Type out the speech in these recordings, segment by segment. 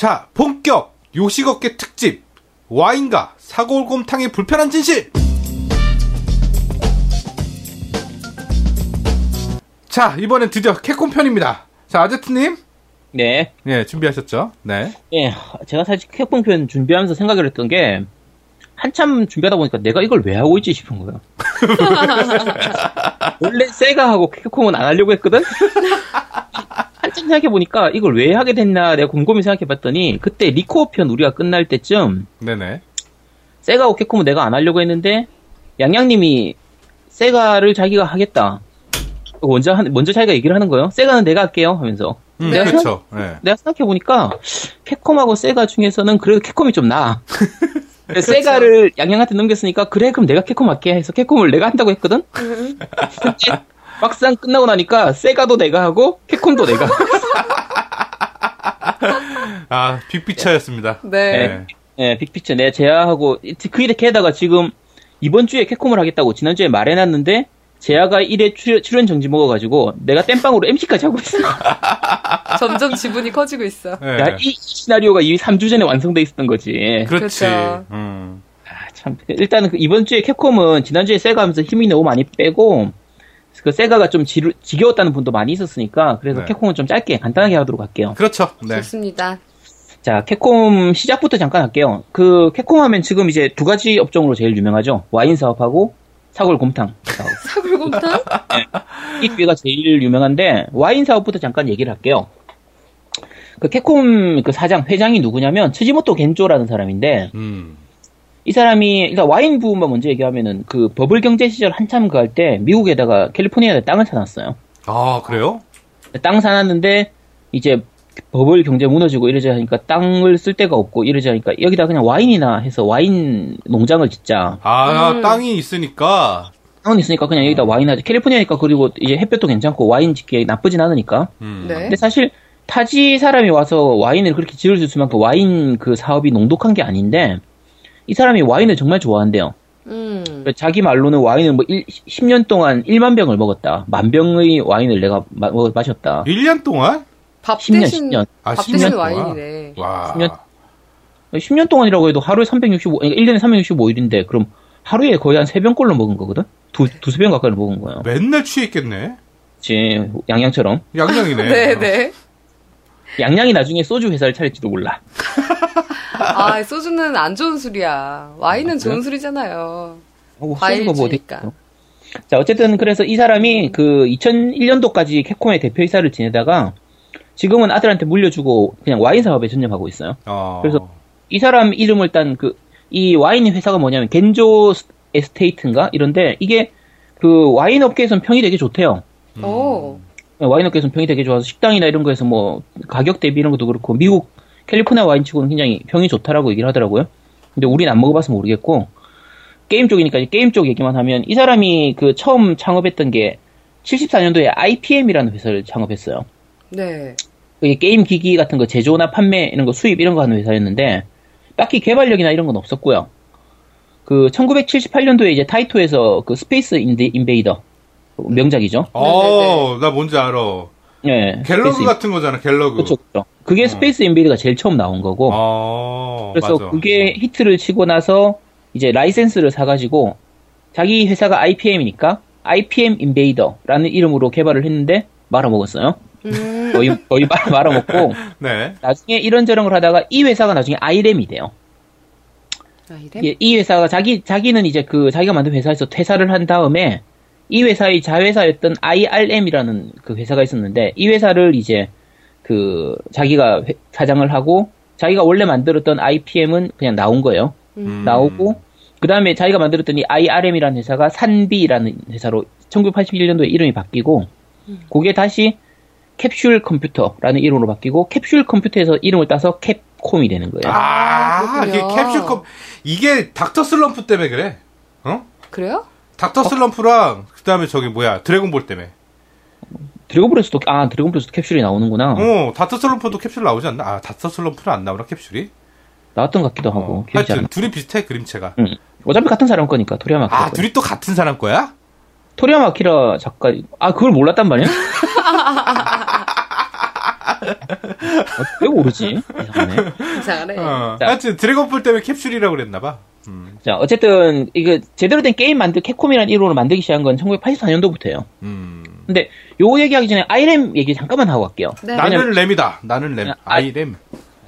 자, 본격 요식업계 특집 와인과 사골곰탕의 불편한 진실. 자, 이번엔 드디어 캡콤 편입니다. 자, 아제트님. 네. 예, 준비하셨죠? 네. 예, 제가 사실 캡콤 편 준비하면서 생각을 했던 게, 한참 준비하다 보니까 내가 이걸 왜 하고 있지 싶은 거예요. 원래 세가하고 캡콤은 안 하려고 했거든? 한참 생각해보니까 이걸 왜 하게 됐나 내가 곰곰이 생각해봤더니, 그때 리코어 편 우리가 끝날 때쯤, 네네. 세가하고 캡콤은 내가 안 하려고 했는데, 양양님이 세가를 자기가 하겠다. 먼저, 한- 먼저 자기가 얘기를 하는 거예요. 세가는 내가 할게요. 하면서. 음, 내가 그렇죠. 예. 내가 생각해 보니까 캡콤하고 세가 중에서는 그래도 캡콤이 좀 나아. 그래서 세가를 양양한테 넘겼으니까 그래 그럼 내가 캡콤 할게 해서 캡콤을 내가 한다고 했거든? 근데 막상 끝나고 나니까 세가도 내가 하고 캡콤도 내가 아, 빅피처였습니다. 네. 예, 빅피처 내 제아하고 그 일에 게다가 지금 이번 주에 캡콤을 하겠다고 지난주에 말해놨는데 제아가 1회 출연, 출연 정지 먹어가지고 내가 땜빵으로 MC까지 하고 있어 점점 지분이 커지고 있어. 예. 야, 이 시나리오가 이 3주 전에 완성돼 있었던 거지 그렇지. 그렇죠. 음. 아, 참. 일단은 그 이번 주에 캡콤은 지난주에 세가 하면서 힘이 너무 많이 빼고, 그 세가가 좀 지루, 지겨웠다는 분도 많이 있었으니까, 그래서 네. 캡콤은 좀 짧게, 간단하게 하도록 할게요. 그렇죠. 네. 좋습니다. 자, 캡콤 시작부터 잠깐 할게요. 그, 캡콤 하면 지금 이제 두 가지 업종으로 제일 유명하죠. 와인 사업하고 사골곰탕 사업. 사골곰탕? 이두 개가 제일 유명한데, 와인 사업부터 잠깐 얘기를 할게요. 그 캡콤 그 사장, 회장이 누구냐면, 츠지모토 겐조라는 사람인데, 음. 이 사람이 일단 와인 부분만 먼저 얘기하면은 그 버블 경제 시절 한참 그 할 때 미국에다가 캘리포니아에 땅을 사놨어요. 아, 그래요? 땅 사놨는데 이제 버블 경제 무너지고 이러자 하니까 땅을 쓸 데가 없고 이러자 하니까 여기다 그냥 와인이나 해서 와인 농장을 짓자. 아, 음. 땅이 있으니까. 땅은 있으니까 그냥 여기다 와인 하자. 캘리포니아니까 그리고 이제 햇볕도 괜찮고 와인 짓기에 나쁘진 않으니까. 음. 네. 근데 사실 타지 사람이 와서 와인을 그렇게 지을 수 있을 만큼 와인 그 사업이 농독한 게 아닌데 이 사람이 와인을 정말 좋아한대요. 음. 자기 말로는 와인을 뭐 1, 10년 동안 1만 병을 먹었다. 만 병의 와인을 내가 마, 먹- 마셨다. 1년 동안? 밥 10년, 대신 10년. 아, 밥 10년 대신 동안? 와인이네. 와. 10년? 10년 동안이라고 해도 하루에 365, 그러니까 1년에 365일인데 그럼 하루에 거의 한 3병꼴로 먹은 거거든? 두, 두세 병 가까이 먹은 거예요. 맨날 취해 있겠네. 그치, 양양처럼. 양양이네. 네, 네. 양양이 나중에 소주 회사를 차릴지도 몰라. 아, 소주는 안 좋은 술이야. 와인은 좋은 그래요? 술이잖아요. 어, 과일 소주가 뭐 주니까. 어디 있어. 자, 어쨌든 그래서 이 사람이 그 2001년도까지 캡콤의 대표이사를 지내다가 지금은 아들한테 물려주고 그냥 와인 사업에 전념하고 있어요. 어. 그래서 이 사람 이름을 딴 그, 이 와인 회사가 뭐냐면, 겐조 에스테이트인가? 이런데, 이게, 그, 와인 업계에선 평이 되게 좋대요. 음. 오. 와인 업계에선 평이 되게 좋아서, 식당이나 이런 거에서 뭐, 가격 대비 이런 것도 그렇고, 미국, 캘리포니아 와인 치고는 굉장히 평이 좋다라고 얘기를 하더라고요. 근데 우린 안 먹어봐서 모르겠고, 게임 쪽이니까 게임 쪽 얘기만 하면, 이 사람이 그 처음 창업했던 게, 74년도에 IRM이라는 회사를 창업했어요. 네. 그게 게임 기기 같은 거 제조나 판매 이런 거 수입 이런 거 하는 회사였는데 딱히 개발력이나 이런 건 없었고요. 그 1978년도에 이제 타이토에서 그 스페이스 인베이더 명작이죠. 어, 나 뭔지 알아. 예. 갤러그 스페이스 같은 거잖아, 갤러그. 그렇죠. 그게 스페이스 인베이더가 제일 처음 나온 거고. 어, 그래서 맞아. 그게 히트를 치고 나서 이제 라이센스를 사가지고 자기 회사가 IPM이니까 IPM 인베이더라는 이름으로 개발을 했는데 말아먹었어요. 음. 거의 거의 말- 말아먹고 네. 나중에 이런저런 걸 하다가 이 회사가 나중에 IRM이 돼요. 아, 이래? 예, 이 회사가 자기 자기는 이제 그 자기가 만든 회사에서 퇴사를 한 다음에 이 회사의 자회사였던 IRM이라는 그 회사가 있었는데 이 회사를 이제 그 자기가 회- 사장을 하고 자기가 원래 만들었던 IPM은 그냥 나온 거예요. 음. 나오고 그 다음에 자기가 만들었던 이 IRM이라는 회사가 산비라는 회사로 1981년도에 이름이 바뀌고 그게 다시 캡슐 컴퓨터라는 이름으로 바뀌고 캡슐 컴퓨터에서 이름을 따서 캡콤이 되는 거예요. 아, 아, 이게 그렇군요. 캡슐컵, 이게 닥터 슬럼프 때문에 그래. 어? 그래요? 닥터 슬럼프랑, 그 다음에 저기 뭐야, 드래곤볼 때문에. 드래곤볼에서도 아 드래곤볼에서도 캡슐이 나오는구나. 어, 닥터 슬럼프도 캡슐 나오지 않나? 아, 닥터 슬럼프는 안 나오나, 캡슐이? 나왔던 것 같기도 하고 어, 하여튼, 나. 둘이 비슷해, 그림체가. 응. 어차피 같은 사람 거니까 토리야마. 아, 거예요. 둘이 또 같은 사람 거야? 토리야마 아키라 작가 아 그걸 몰랐단 말이야? 어, 왜 모르지? 이상하네. 이상하네. 어. 자. 하여튼 드래곤볼 때문에 캡슐이라고 그랬나봐. 음. 자, 어쨌든, 이거, 제대로 된 게임 만들, 캡콤이라는 이름으로 만들기 시작한 건 1984년도부터예요. 음. 근데, 요 얘기하기 전에 아이램 얘기 잠깐만 하고 갈게요. 네. 나는 램이다. 나는 램. 아, 아이램.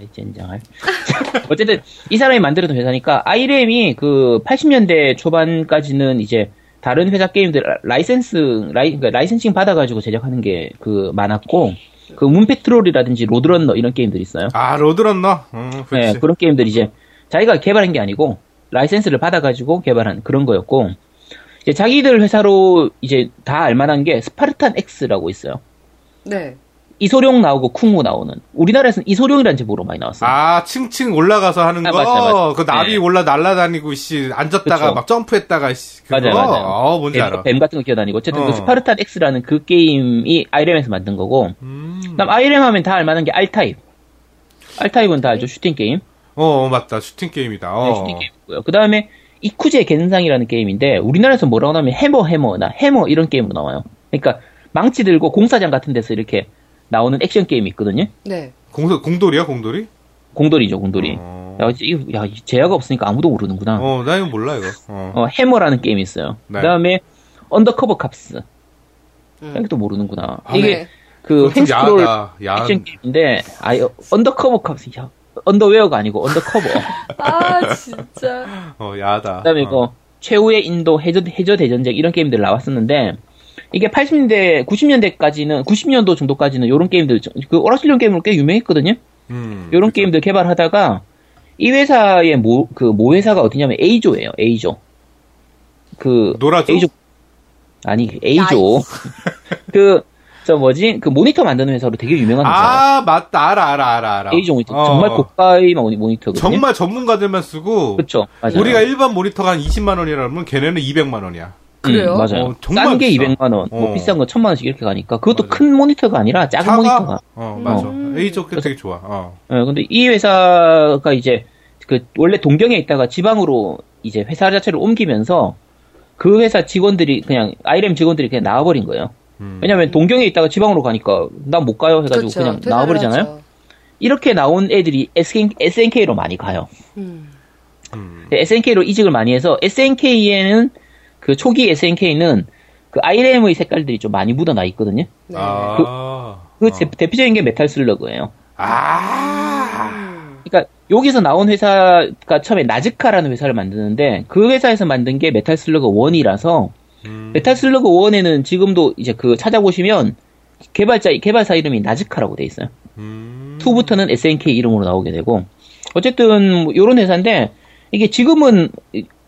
아이, 젠장할. 어쨌든, 이 사람이 만들었던 회사니까, 아이램이 그 80년대 초반까지는 이제, 다른 회사 게임들 라이센스, 라이, 그러니까 licensing 받아가지고 제작하는 게 그 많았고, 그 문페트롤이라든지 로드런너 이런 게임들 있어요. 아, 로드런너? 음, 네, 그렇지. 그런 게임들 이제 자기가 개발한 게 아니고 라이센스를 받아가지고 개발한 그런 거였고 이제 자기들 회사로 이제 다 알만한 게 스파르탄 X라고 있어요. 네. 이소룡 나오고 쿵후 나오는 우리나라에서는 이소룡이라는 제목으로 많이 나왔어요. 아, 층층 올라가서 하는 아, 거? 맞다, 맞다. 그 나비 네. 올라 날아다니고, 씨, 앉았다가 그쵸. 막 점프했다가, 씨. 그거? 맞아요, 맞아요. 어, 뭔지 뱀, 알아. 뱀 같은 거 기어다니고 어쨌든 어. 그 Spartan X라는 그 게임이 Irem에서 만든 거고 음. 그다음 Irem 하면 다 알만한 게 R-Type. R-Type은 다 알죠 슈팅 게임. 어, 어, 맞다. 슈팅 게임이다. 네, 어. 슈팅 게임이고요. 그 다음에 이쿠제 겐상이라는 게임인데 우리나라에서 뭐라고 하면 해머 해머나 해머 이런 게임으로 나와요. 그러니까 망치 들고 공사장 같은 데서 이렇게 나오는 액션 게임이 있거든요. 네. 공, 공돌이야, 공돌이? 공돌이죠, 공돌이. 어. 야, 제야가 없으니까 아무도 모르는구나. 어, 어, 나 이거 몰라, 이거. 어. 해머라는 게임이 있어요. 네. 그 다음에 Undercover Cops. 음. 이것도 모르는구나. 아, 이게 네. 그 횡스크롤. 액션 게임인데, 아, Undercover Cops. 야, underwear가 아니고 undercover. 아, 진짜. 어, 야하다. 그다음에 어. 그 최후의 인도 해저 해저 대전쟁 이런 게임들 나왔었는데 이게 80년대 90년대까지는 90년도 정도까지는 이런 게임들 그 오락실용 게임으로 꽤 유명했거든요. 음. 이런 게임들 개발하다가 이 회사의 모 그 모 회사가 어디냐면 A조예요. A조. 그 노라조? A조 아니 A조. 그 저 뭐지 그 모니터 만드는 회사로 되게 유명한 회사예요. 아, 맞다. 알아, 알아, 알아, 알아. A조 모니터 어, 정말 어. 고가의 모니- 모니터거든요. 정말 전문가들만 쓰고. 그렇죠. 맞아요. 우리가 일반 모니터가 한 20만 원이라면 걔네는 200만 원이야. 그래요? 음, 맞아요. 어, 정말 싼게 비싸. 200만 원, 뭐 어. 비싼 거 1000만 원씩 이렇게 가니까 그것도 맞아. 큰 모니터가 아니라 작은 모니터가. 어, 맞아. 음. A조 게 되게 좋아. 어. 예, 근데 이 회사가 이제 그 원래 동경에 있다가 지방으로 이제 회사 자체를 옮기면서 그 회사 직원들이 그냥 아이램 직원들이 그냥 나와버린 거예요. 음. 왜냐면 동경에 있다가 지방으로 가니까 난 못 가요 해가지고 그렇죠. 그냥 나와버리잖아요. 하죠. 이렇게 나온 애들이 SNK로 많이 가요. 음. 음. SNK로 이직을 많이 해서 SNK에는 그 초기 SNK는 그 Irem의 색깔들이 좀 많이 묻어나 있거든요. 네. 아. 그 어. 대- 대표적인 게 Metal Slug예요. 아. 음. 그러니까 여기서 나온 회사가 처음에 Nazca라는 회사를 만드는데 그 회사에서 만든 게 Metal Slug 1이라서 음. Metal Slug 1에는 지금도 이제 그 찾아보시면 개발자 개발사 이름이 Nazca라고 돼 있어요. 음. 2부터는 SNK 이름으로 나오게 되고 어쨌든 뭐 이런 회사인데 이게 지금은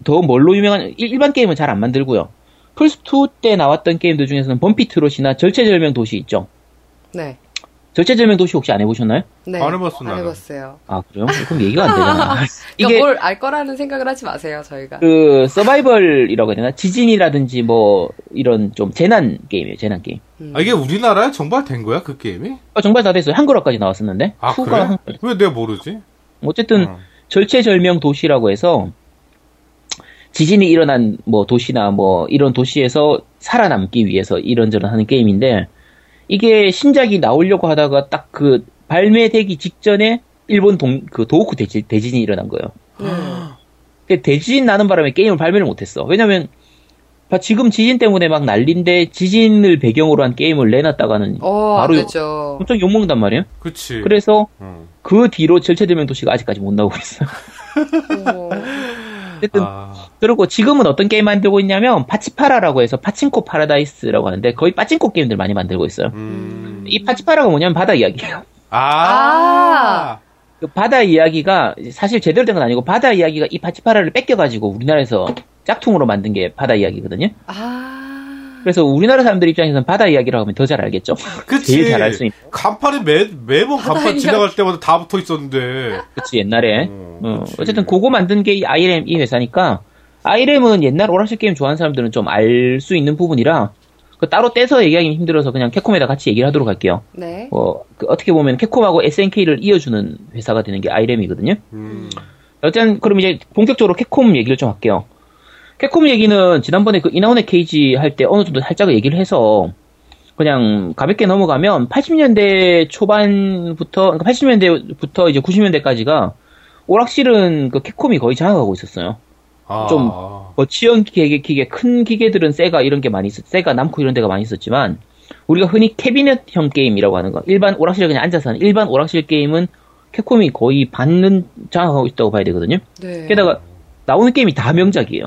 더 뭘로 유명한 일- 일반 게임은 잘 안 만들고요. 플스2 때 나왔던 게임들 중에서는 범피 트롯이나 절체절명 도시 있죠. 네. 절체절명 도시 혹시 안 해보셨나요? 네. 안 해봤어, 안. 해봤어요. 아 그래요? 그럼 얘기가 안 되잖아. 그러니까 이게 뭘 알 거라는 생각을 하지 마세요, 저희가. 그 서바이벌이라고 해야 되나? 지진이라든지 뭐 이런 좀 재난 게임이에요. 재난 게임. 음. 아, 이게 우리나라에 정발된 거야, 그 게임이? 어, 정말 다 됐어요. 한글화까지 나왔었는데. 아, 그래? 한- 왜 내가 모르지? 어쨌든 어. 절체절명 도시라고 해서 지진이 일어난 뭐 도시나 뭐 이런 도시에서 살아남기 위해서 이런저런 하는 게임인데 이게 신작이 나오려고 하다가 딱 그 발매되기 직전에 일본 동, 그 도호쿠 대지, 대진이 일어난 거예요. 네. 근데 대진 나는 바람에 게임을 발매를 못했어. 왜냐면 봐, 지금 지진 때문에 막 난린데 지진을 배경으로 한 게임을 내놨다가는 어, 안 바로 되죠. 엄청 욕먹는단 말이에요. 그치. 그래서 어. 그 뒤로 절체절명 도시가 아직까지 못 나오고 있어요. 어. 어쨌든 아. 그리고 지금은 어떤 게임 만들고 있냐면 파치파라라고 해서 파친코 파라다이스라고 하는데 거의 빠친코 게임들 많이 만들고 있어요. 음. 이 파치파라가 뭐냐면 바다 이야기예요. 아. 그 바다 이야기가 사실 제대로 된 건 아니고 바다 이야기가 이 파치파라를 뺏겨가지고 우리나라에서 짝퉁으로 만든 게 바다 이야기거든요. 아. 그래서 우리나라 사람들 입장에서는 바다 이야기라고 하면 더 잘 알겠죠. 그치. 제일 잘 알 수 있는. 간판에 매, 매번 간판 지나갈 때마다 다 붙어 있었는데. 그치 옛날에. 어, 어, 그치. 어쨌든 그거 만든 게 이 Irem 이 회사니까 아이램은 옛날 오락실 게임 좋아하는 사람들은 좀 알 수 있는 부분이라 그 따로 떼서 얘기하기 힘들어서 그냥 캡콤에다 같이 얘기를 하도록 할게요. 네. 어, 그 어떻게 보면 캡콤하고 SNK를 이어주는 회사가 되는 게 아이램이거든요. 음. 일단 그럼 이제 본격적으로 캡콤 얘기를 좀 할게요. 캡콤 얘기는 지난번에 그 이나온의 케이지 할 때 어느 정도 살짝 얘기를 해서 그냥 가볍게 넘어가면 80년대 초반부터 그러니까 80년대부터 이제 90년대까지가 오락실은 그 캡콤이 거의 장악하고 있었어요. 아. 좀뭐 치연 기계, 기계, 큰 기계들은 세가 이런 게 많이 있었, 세가 남코 이런 데가 많이 있었지만 우리가 흔히 캐비넷형 게임이라고 하는 거, 일반 오락실에 그냥 앉아서 하는 일반 오락실 게임은 캡콤이 거의 반은 장악하고 있다고 봐야 되거든요. 네. 게다가 나오는 게임이 다 명작이에요.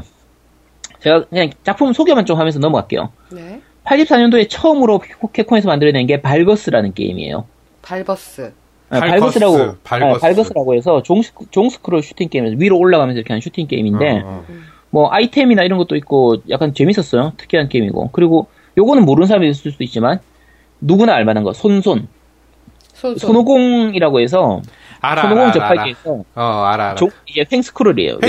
제가 그냥 작품 소개만 좀 하면서 넘어갈게요. 네. 84년도에 처음으로 캡콤에서 만들어낸 게 발버스라는 게임이에요. 발버스. 아, 발버스, 발버스라고 발버스. 아, 발버스라고 해서 종, 종스크롤 슈팅 게임에서 위로 올라가면서 이렇게 하는 슈팅 게임인데 어, 어. 뭐 아이템이나 이런 것도 있고 약간 재밌었어요. 특이한 게임이고 그리고 요거는 모르는 사람이 있을 수도 있지만 누구나 알만한 거 손손 손, 손. 손오공이라고 해서 알아, 손오공 알아, 알아, 알아. 접하기에서 어, 알아, 알아. 종- 이게 횡스크롤이에요.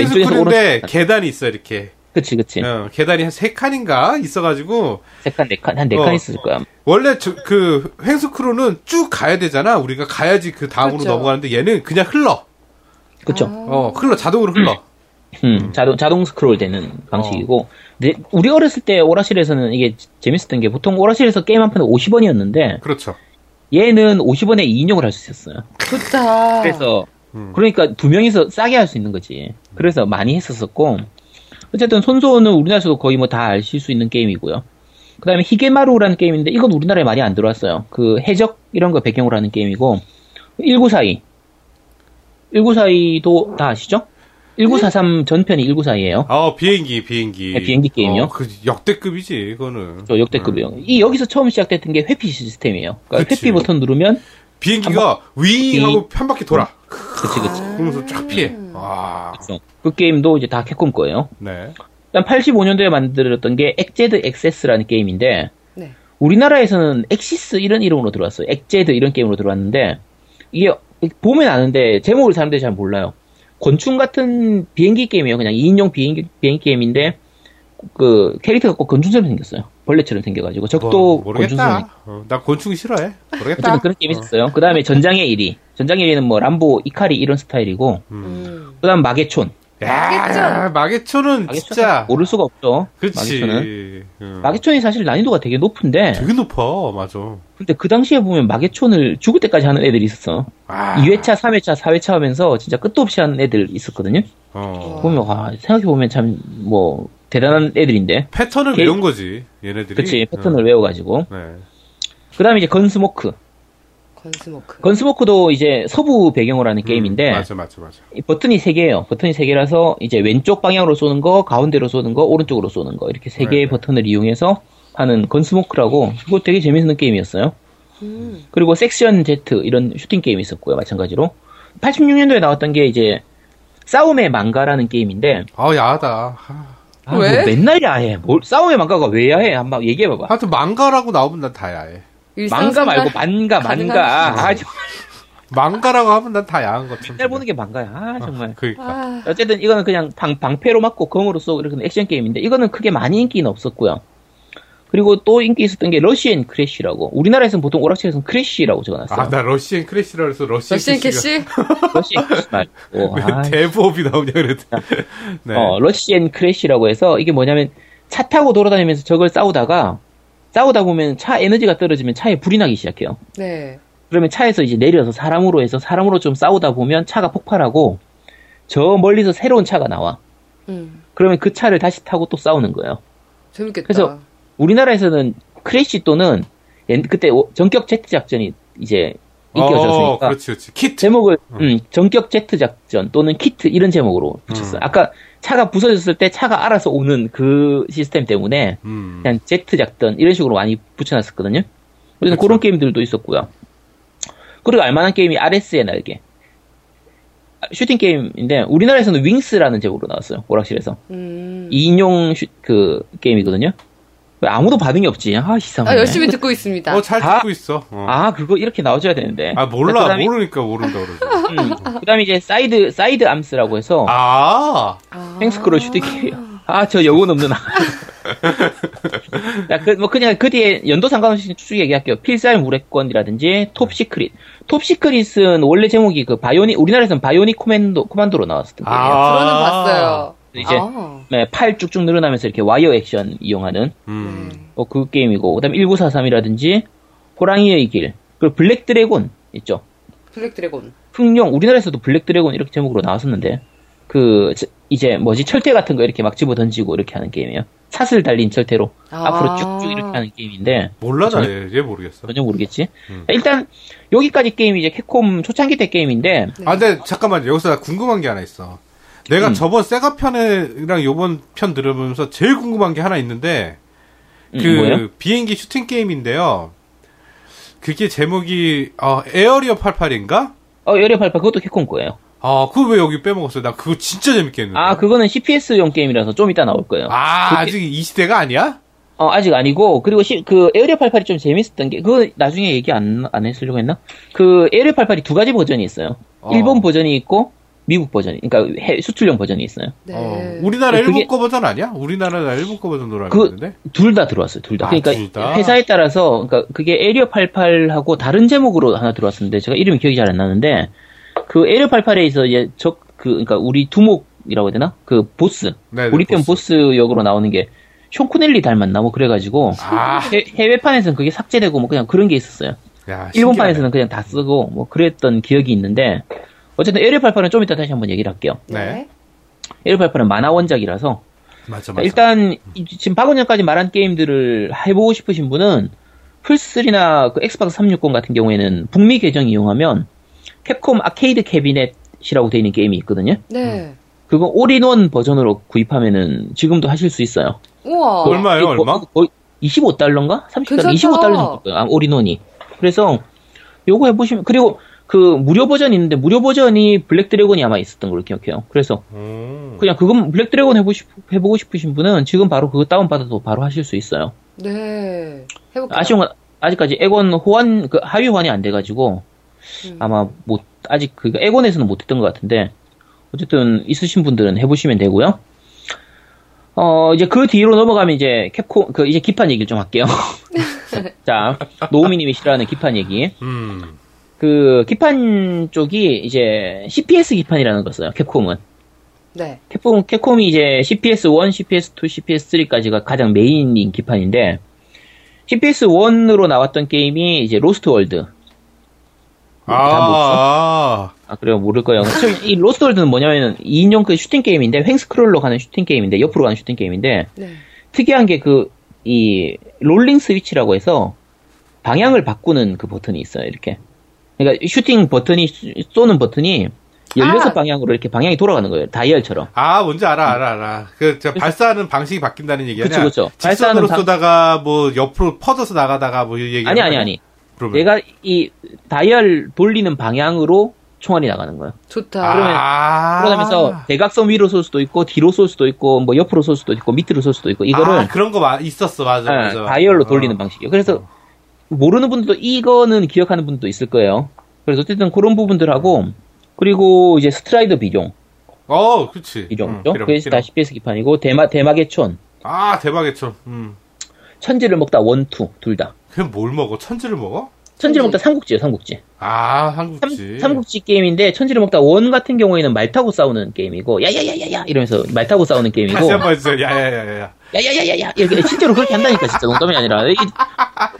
오른쪽 계단이 있어, 이렇게. 그치 그치 어, 계단이 한 세 칸인가 있어가지고, 세 칸 네 칸 한 네칸 어. 있을 거야. 원래 저, 그, 횡스크루는 쭉 가야 되잖아. 우리가 가야지 그 다음으로 그렇죠. 넘어가는데 얘는 그냥 흘러. 그쵸? 아. 어, 흘러, 자동으로 흘러. 음, 자동, 자동 스크롤 되는 방식이고. 근데 우리 어렸을 때 오라실에서는 이게 재밌었던 게 보통 오라실에서 게임 한 판에 50원이었는데 그렇죠. 얘는 50원에 2인용을 할 수 있었어요. 좋다. 그래서 음. 그러니까 두 명이서 싸게 할 수 있는 거지. 그래서 많이 했었었고 어쨌든 손소는 우리나라에서도 거의 뭐 다 아실 수 있는 게임이고요. 그 다음에 히게마루라는 게임인데 이건 우리나라에 많이 안 들어왔어요. 그 해적 이런 거 배경으로 하는 게임이고 1942 1942도 다 아시죠? 1943 전편이 1942예요. 어, 비행기, 비행기. 네, 비행기 게임이요? 어, 그 역대급이지, 이거는. 저 역대급이요. 이 여기서 처음 시작됐던 게 회피 시스템이에요. 그러니까 음. 회피 버튼 누르면 비행기가 윙 하고 한 바퀴 돌아. 그치 그치. 그러면서 쫙 피해. 와. 그래서 그 게임도 이제 다 캡콤 거예요. 네. 일단 85년도에 만들었던 게 Exed Exes라는 게임인데 네. 우리나라에서는 Exes 이런 이름으로 들어왔어요. Exed 이런 게임으로 들어왔는데 이게 보면 아는데 제목을 사람들이 잘 몰라요. 곤충 같은 비행기 게임이에요. 그냥 2인용 비행기, 비행기 게임인데 그 캐릭터가 꼭 곤충처럼 생겼어요. 벌레처럼 생겨가지고 적도 뭐, 모르겠다. 어, 나 곤충 싫어해. 모르겠다. 어쨌든 그런 게임이 있었어요. 그 다음에 전장의 이리. 전장의 이리는 뭐 람보, 이카리 이런 스타일이고 음. 그 다음 마게촌. 야, 마개초는 마게촌은 진짜. 모를 수가 없죠. 그치. 마게촌은. 응. 마게촌이 사실 난이도가 되게 높은데 되게 높아, 맞아. 근데 그 당시에 보면 마게촌을 죽을 때까지 하는 애들이 있었어. 아. 2회차, 3회차, 4회차 하면서 진짜 끝도 없이 하는 애들 있었거든요. 어. 보면 와, 생각해 보면 참 뭐 대단한 애들인데. 패턴을 게- 외운 거지, 얘네들이. 그치 패턴을 외워가지고. 응. 네. 그 다음에 이제 건스모크. 건스모크. 건스모크도 이제 서부 배경으로 하는 게임인데 음, 맞아, 맞아, 맞아. 이 버튼이 세 개예요. 버튼이 세 개라서 이제 왼쪽 방향으로 쏘는 거, 가운데로 쏘는 거, 오른쪽으로 쏘는 거 이렇게 세 개의 네. 버튼을 이용해서 하는 건스모크라고 이거 되게 재밌는 게임이었어요. 음. 그리고 섹션 Z 이런 슈팅 게임이 있었고요. 마찬가지로 86년도에 나왔던 게 이제 싸움의 망가라는 게임인데 아, 야하다. 하. 아, 왜? 뭐 맨날 야해. 뭘 싸움의 망가가 왜 야해? 한번 얘기해 봐봐. 하여튼 망가라고 나오면 난 다 야해. マンガ 말고 만가 만가. 아. 정말 マンガ라고 하면 난 다 야한 것 같은데. 맨날 보는 게 マンガ야. 아 정말. 그니까. 아, 어쨌든 이거는 그냥 방, 방패로 맞고 검으로 쏘고 이렇게 액션 게임인데 이거는 크게 많이 인기는 없었고요. 그리고 또 인기 있었던 게 Rush and Crash라고 우리나라에서는 보통 오락실에서는 Crash라고 적어놨어요. 아, 나 러시앤 크래시라 해서 러시앤 러시앤 캐시? 러시앤 크래쉬 말고 왜 아, 대부업이 나오냐 그랬더니. 네. 어, Rush and Crash라고 해서 이게 뭐냐면 차 타고 돌아다니면서 적을 싸우다가 싸우다 보면 차 에너지가 떨어지면 차에 불이 나기 시작해요. 네. 그러면 차에서 이제 내려서 사람으로 해서 사람으로 좀 싸우다 보면 차가 폭발하고 저 멀리서 새로운 차가 나와. 음. 그러면 그 차를 다시 타고 또 싸우는 거예요. 재밌겠다. 그래서 우리나라에서는 Crash 또는 옛- 그때 오- 전격 제트 작전이 이제 인기가 어, 그렇지, 그렇지. 키트. 제목을 음, 전격 제트 작전 또는 키트 이런 제목으로 붙였어요. 음. 아까 차가 부서졌을 때 차가 알아서 오는 그 시스템 때문에 음. 그냥 제트 작전 이런 식으로 많이 붙여놨었거든요. 그래서 그쵸. 그런 게임들도 있었고요. 그리고 알만한 게임이 아레스의 날개. 아, 슈팅 게임인데 우리나라에서는 Wings라는 제목으로 나왔어요. 오락실에서 음. 2인용 슈, 그 게임이거든요. 왜 아무도 반응이 없지? 아 이상하네. 아, 열심히 듣고 있습니다. 어, 잘 다- 듣고 있어. 어. 아 그거 이렇게 나와줘야 되는데. 아, 몰라. 그다음에, 모르니까 모른다 그러지. 음, 그 다음에 이제 Side Side Arms라고 해서 아, 아. 횡스크롤 슈팅 게임. 아, 저 영혼 없는 아. 야, 그, 뭐, 그냥 그 뒤에 연도 상관없이 쭉 얘기할게요. 필살 무뢰권이라든지, Top Secret. Top Secret은 원래 제목이 그 Bionic, 우리나라에서는 Bionic Commando, Commando로 나왔었던 게임이에요. 아. 들어는 봤어요. 이제 아. 네, 팔 쭉쭉 늘어나면서 이렇게 와이어 액션 이용하는 음. 어, 그 게임이고 그다음에 1943이라든지 호랑이의 길 그리고 블랙 드래곤 있죠. 블랙 드래곤. 흥룡 우리나라에서도 블랙 드래곤 이렇게 제목으로 나왔었는데 그 저- 이제 뭐지 철퇴 같은 거 이렇게 막 집어 던지고 이렇게 하는 게임이에요. 사슬 달린 철퇴로 아. 앞으로 쭉쭉 이렇게 하는 게임인데 몰라, 나 전혀- 얘, 얘 모르겠어. 전혀 모르겠지. 음. 일단 여기까지 게임이 이제 캡콤 초창기 때 게임인데 네. 아, 근데 잠깐만, 여기서 나 궁금한 게 하나 있어. 내가 음. 저번 세가 편이랑 요번 편 들으면서 제일 궁금한 게 하나 있는데, 음, 그 뭐예요? 비행기 슈팅 게임인데요. 그게 제목이 어, 에어리어 88인가? 어 열애팔팔 그것도 캡콤 거예요. 아, 그거 왜 여기 빼먹었어요? 나 그거 진짜 재밌게 했는데. 아 그거는 CPS용 게임이라서 좀 이따 나올 거예요. 아, 그게- 아직 이 시대가 아니야? 어, 아직 아니고, 그리고 시, 그, Area 88이 좀 재밌었던 게, 그거 나중에 얘기 안, 안 했으려고 했나? 그, Area 88이 두 가지 버전이 있어요. 어. 일본 버전이 있고, 미국 버전이, 그러니까 해- 수출용 버전이 있어요. 네. 어, 우리나라 그게- 일본 거 버전 아니야? 우리나라 일본 거 버전으로 알고 그- 있는데. 둘다 들어왔어요, 둘 다. 아, 그러니까 둘 다? 회사에 따라서, 그러니까 그게 Area 88하고 다른 제목으로 하나 들어왔었는데, 제가 이름이 기억이 잘 안 나는데, 그 Area 88에서 이제 적, 그, 그러니까 우리 두목이라고 해야 되나? 그 보스. 네, 우리 편 보스. 보스 역으로 나오는 게, 숀 코네리 닮았나? 뭐 그래가지고, 아, 해, 해외판에서는 그게 삭제되고 뭐 그냥 그런 게 있었어요. 야, 일본판에서는 그냥 다 쓰고 뭐 그랬던 기억이 있는데 어쨌든 에리어 88은 좀 이따 다시 한번 얘기를 할게요. 네. 에리어 88은 만화 원작이라서 맞아, 자, 맞아. 일단 이- 지금 방금 전까지 말한 게임들을 해보고 싶으신 분은 플스3나 그 엑스박스 360 같은 경우에는 북미 계정 이용하면 캡콤 아케이드 캐비넷이라고 되어 있는 게임이 있거든요. 네. 그거 올인원 버전으로 구입하면은 지금도 하실 수 있어요. 우와. 얼마예요, 이거 얼마? 거- 거의 25달러인가? 30달러? 괜찮다. 25달러 정도. 아, all-in-one이. 그래서 요거 해보시면 그리고 그 무료 버전이 있는데 무료 버전이 블랙 드래곤이 아마 있었던 걸로 기억해요. 그래서 음. 그냥 그건 블랙 드래곤 해보시, 해보고 싶으신 분은 지금 바로 그거 다운 받아도 바로 하실 수 있어요. 네. 해볼게요. 아쉬운 건 아직까지 엑원 호환, 그 하위 호환이 안 돼가지고 음. 아마 못, 아직 그 에곤에서는 못했던 것 같은데 어쨌든 있으신 분들은 해보시면 되고요. 어, 이제 그 뒤로 넘어가면 이제 캡콤, 그 이제 기판 얘기를 좀 할게요. 자, 노우미님이 싫어하는 기판 얘기. 음. 그 기판 쪽이 이제 CPS 기판이라는 걸 써요. 캡콤은. 네. 캡콤, 캡콤이 이제 CPS1, CPS2, CPS3까지가 가장 메인인 기판인데, CPS1으로 나왔던 게임이 이제 로스트 월드. 아? 아, 아, 그래요? 모를 거예요. 이 로스트 월드는 뭐냐면, 2인용 그 슈팅 게임인데, 횡스크롤로 가는 슈팅 게임인데, 옆으로 가는 슈팅 게임인데, 네. 특이한 게 그, 이, 롤링 스위치라고 해서, 방향을 바꾸는 그 버튼이 있어요, 이렇게. 그러니까 슈팅 버튼이, 쏘는 버튼이, 16방향으로 이렇게 방향이 돌아가는 거예요. 다이얼처럼. 아, 뭔지 알아, 알아, 알아. 그, 저, 발사하는 방식이 바뀐다는 얘기 아니야? 그쵸, 그쵸. 직선으로 발사하는 방- 쏘다가, 뭐, 옆으로 퍼져서 나가다가, 뭐, 이 얘기. 아니, 아니, 아니. 그러면. 내가 이 다이얼 돌리는 방향으로 총알이 나가는 거예요. 좋다. 그러면- 아. 그러면서 대각선 위로 쏠 수도 있고 뒤로 쏠 수도 있고 뭐 옆으로 쏠 수도 있고 밑으로 쏠 수도 있고 이거를 아, 그런 거 마- 있었어, 맞아, 예, 맞아. 다이얼로 어. 돌리는 방식이에요. 그래서 모르는 분들도 이거는 기억하는 분도 있을 거예요. 그래서 어쨌든 그런 부분들하고 그리고 이제 스트라이더 비룡 어, 그치. 비룡이죠. 응, 비룡, 그게 다 비룡. CPS 기판이고 대마 대마계촌 아, 대박이죠. 음. 천지를 먹다 one two 둘 다. 그럼 뭘 먹어? 천지를 먹어? 천지를 천지. 먹다 삼국지예요, 삼국지. 아, 삼, 한국지. 삼 국지 게임인데 천지를 먹다 one 같은 경우에는 말 타고 싸우는 게임이고 야야야야야 이러면서 말 타고 싸우는 게임이고 다시 한번 해주세요. 야야야야야. 야야야야야! 이렇게 실제로 그렇게 한다니까 진짜. 농담이 아니라. 이게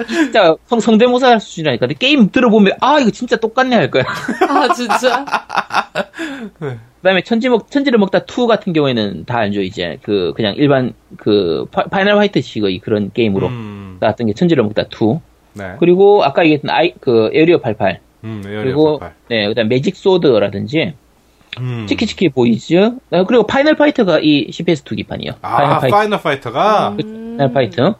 진짜 성, 성대모사 수준이라니까. 근데 게임 들어보면 아 이거 진짜 똑같네 할 거야. 아, 진짜? 그다음에 천지 먹 천지를 먹다 2 같은 경우에는 다 알죠 이제. 그 그냥 일반 그 파, 파이널 파이트식의 그런 게임으로 음. 나왔던 게 천지를 먹다 2 네. 그리고 아까 얘기했던 아이 그 에어리어 88 음, 에어리어 그리고 88. 네 그다음 매직 소드라든지 음. 치키치키 보이즈 아, 그리고 파이널 파이터가 이 CPS2 기판이에요 아, 파이널 파이널, 파이터 파이터가. 음. 파이널 파이터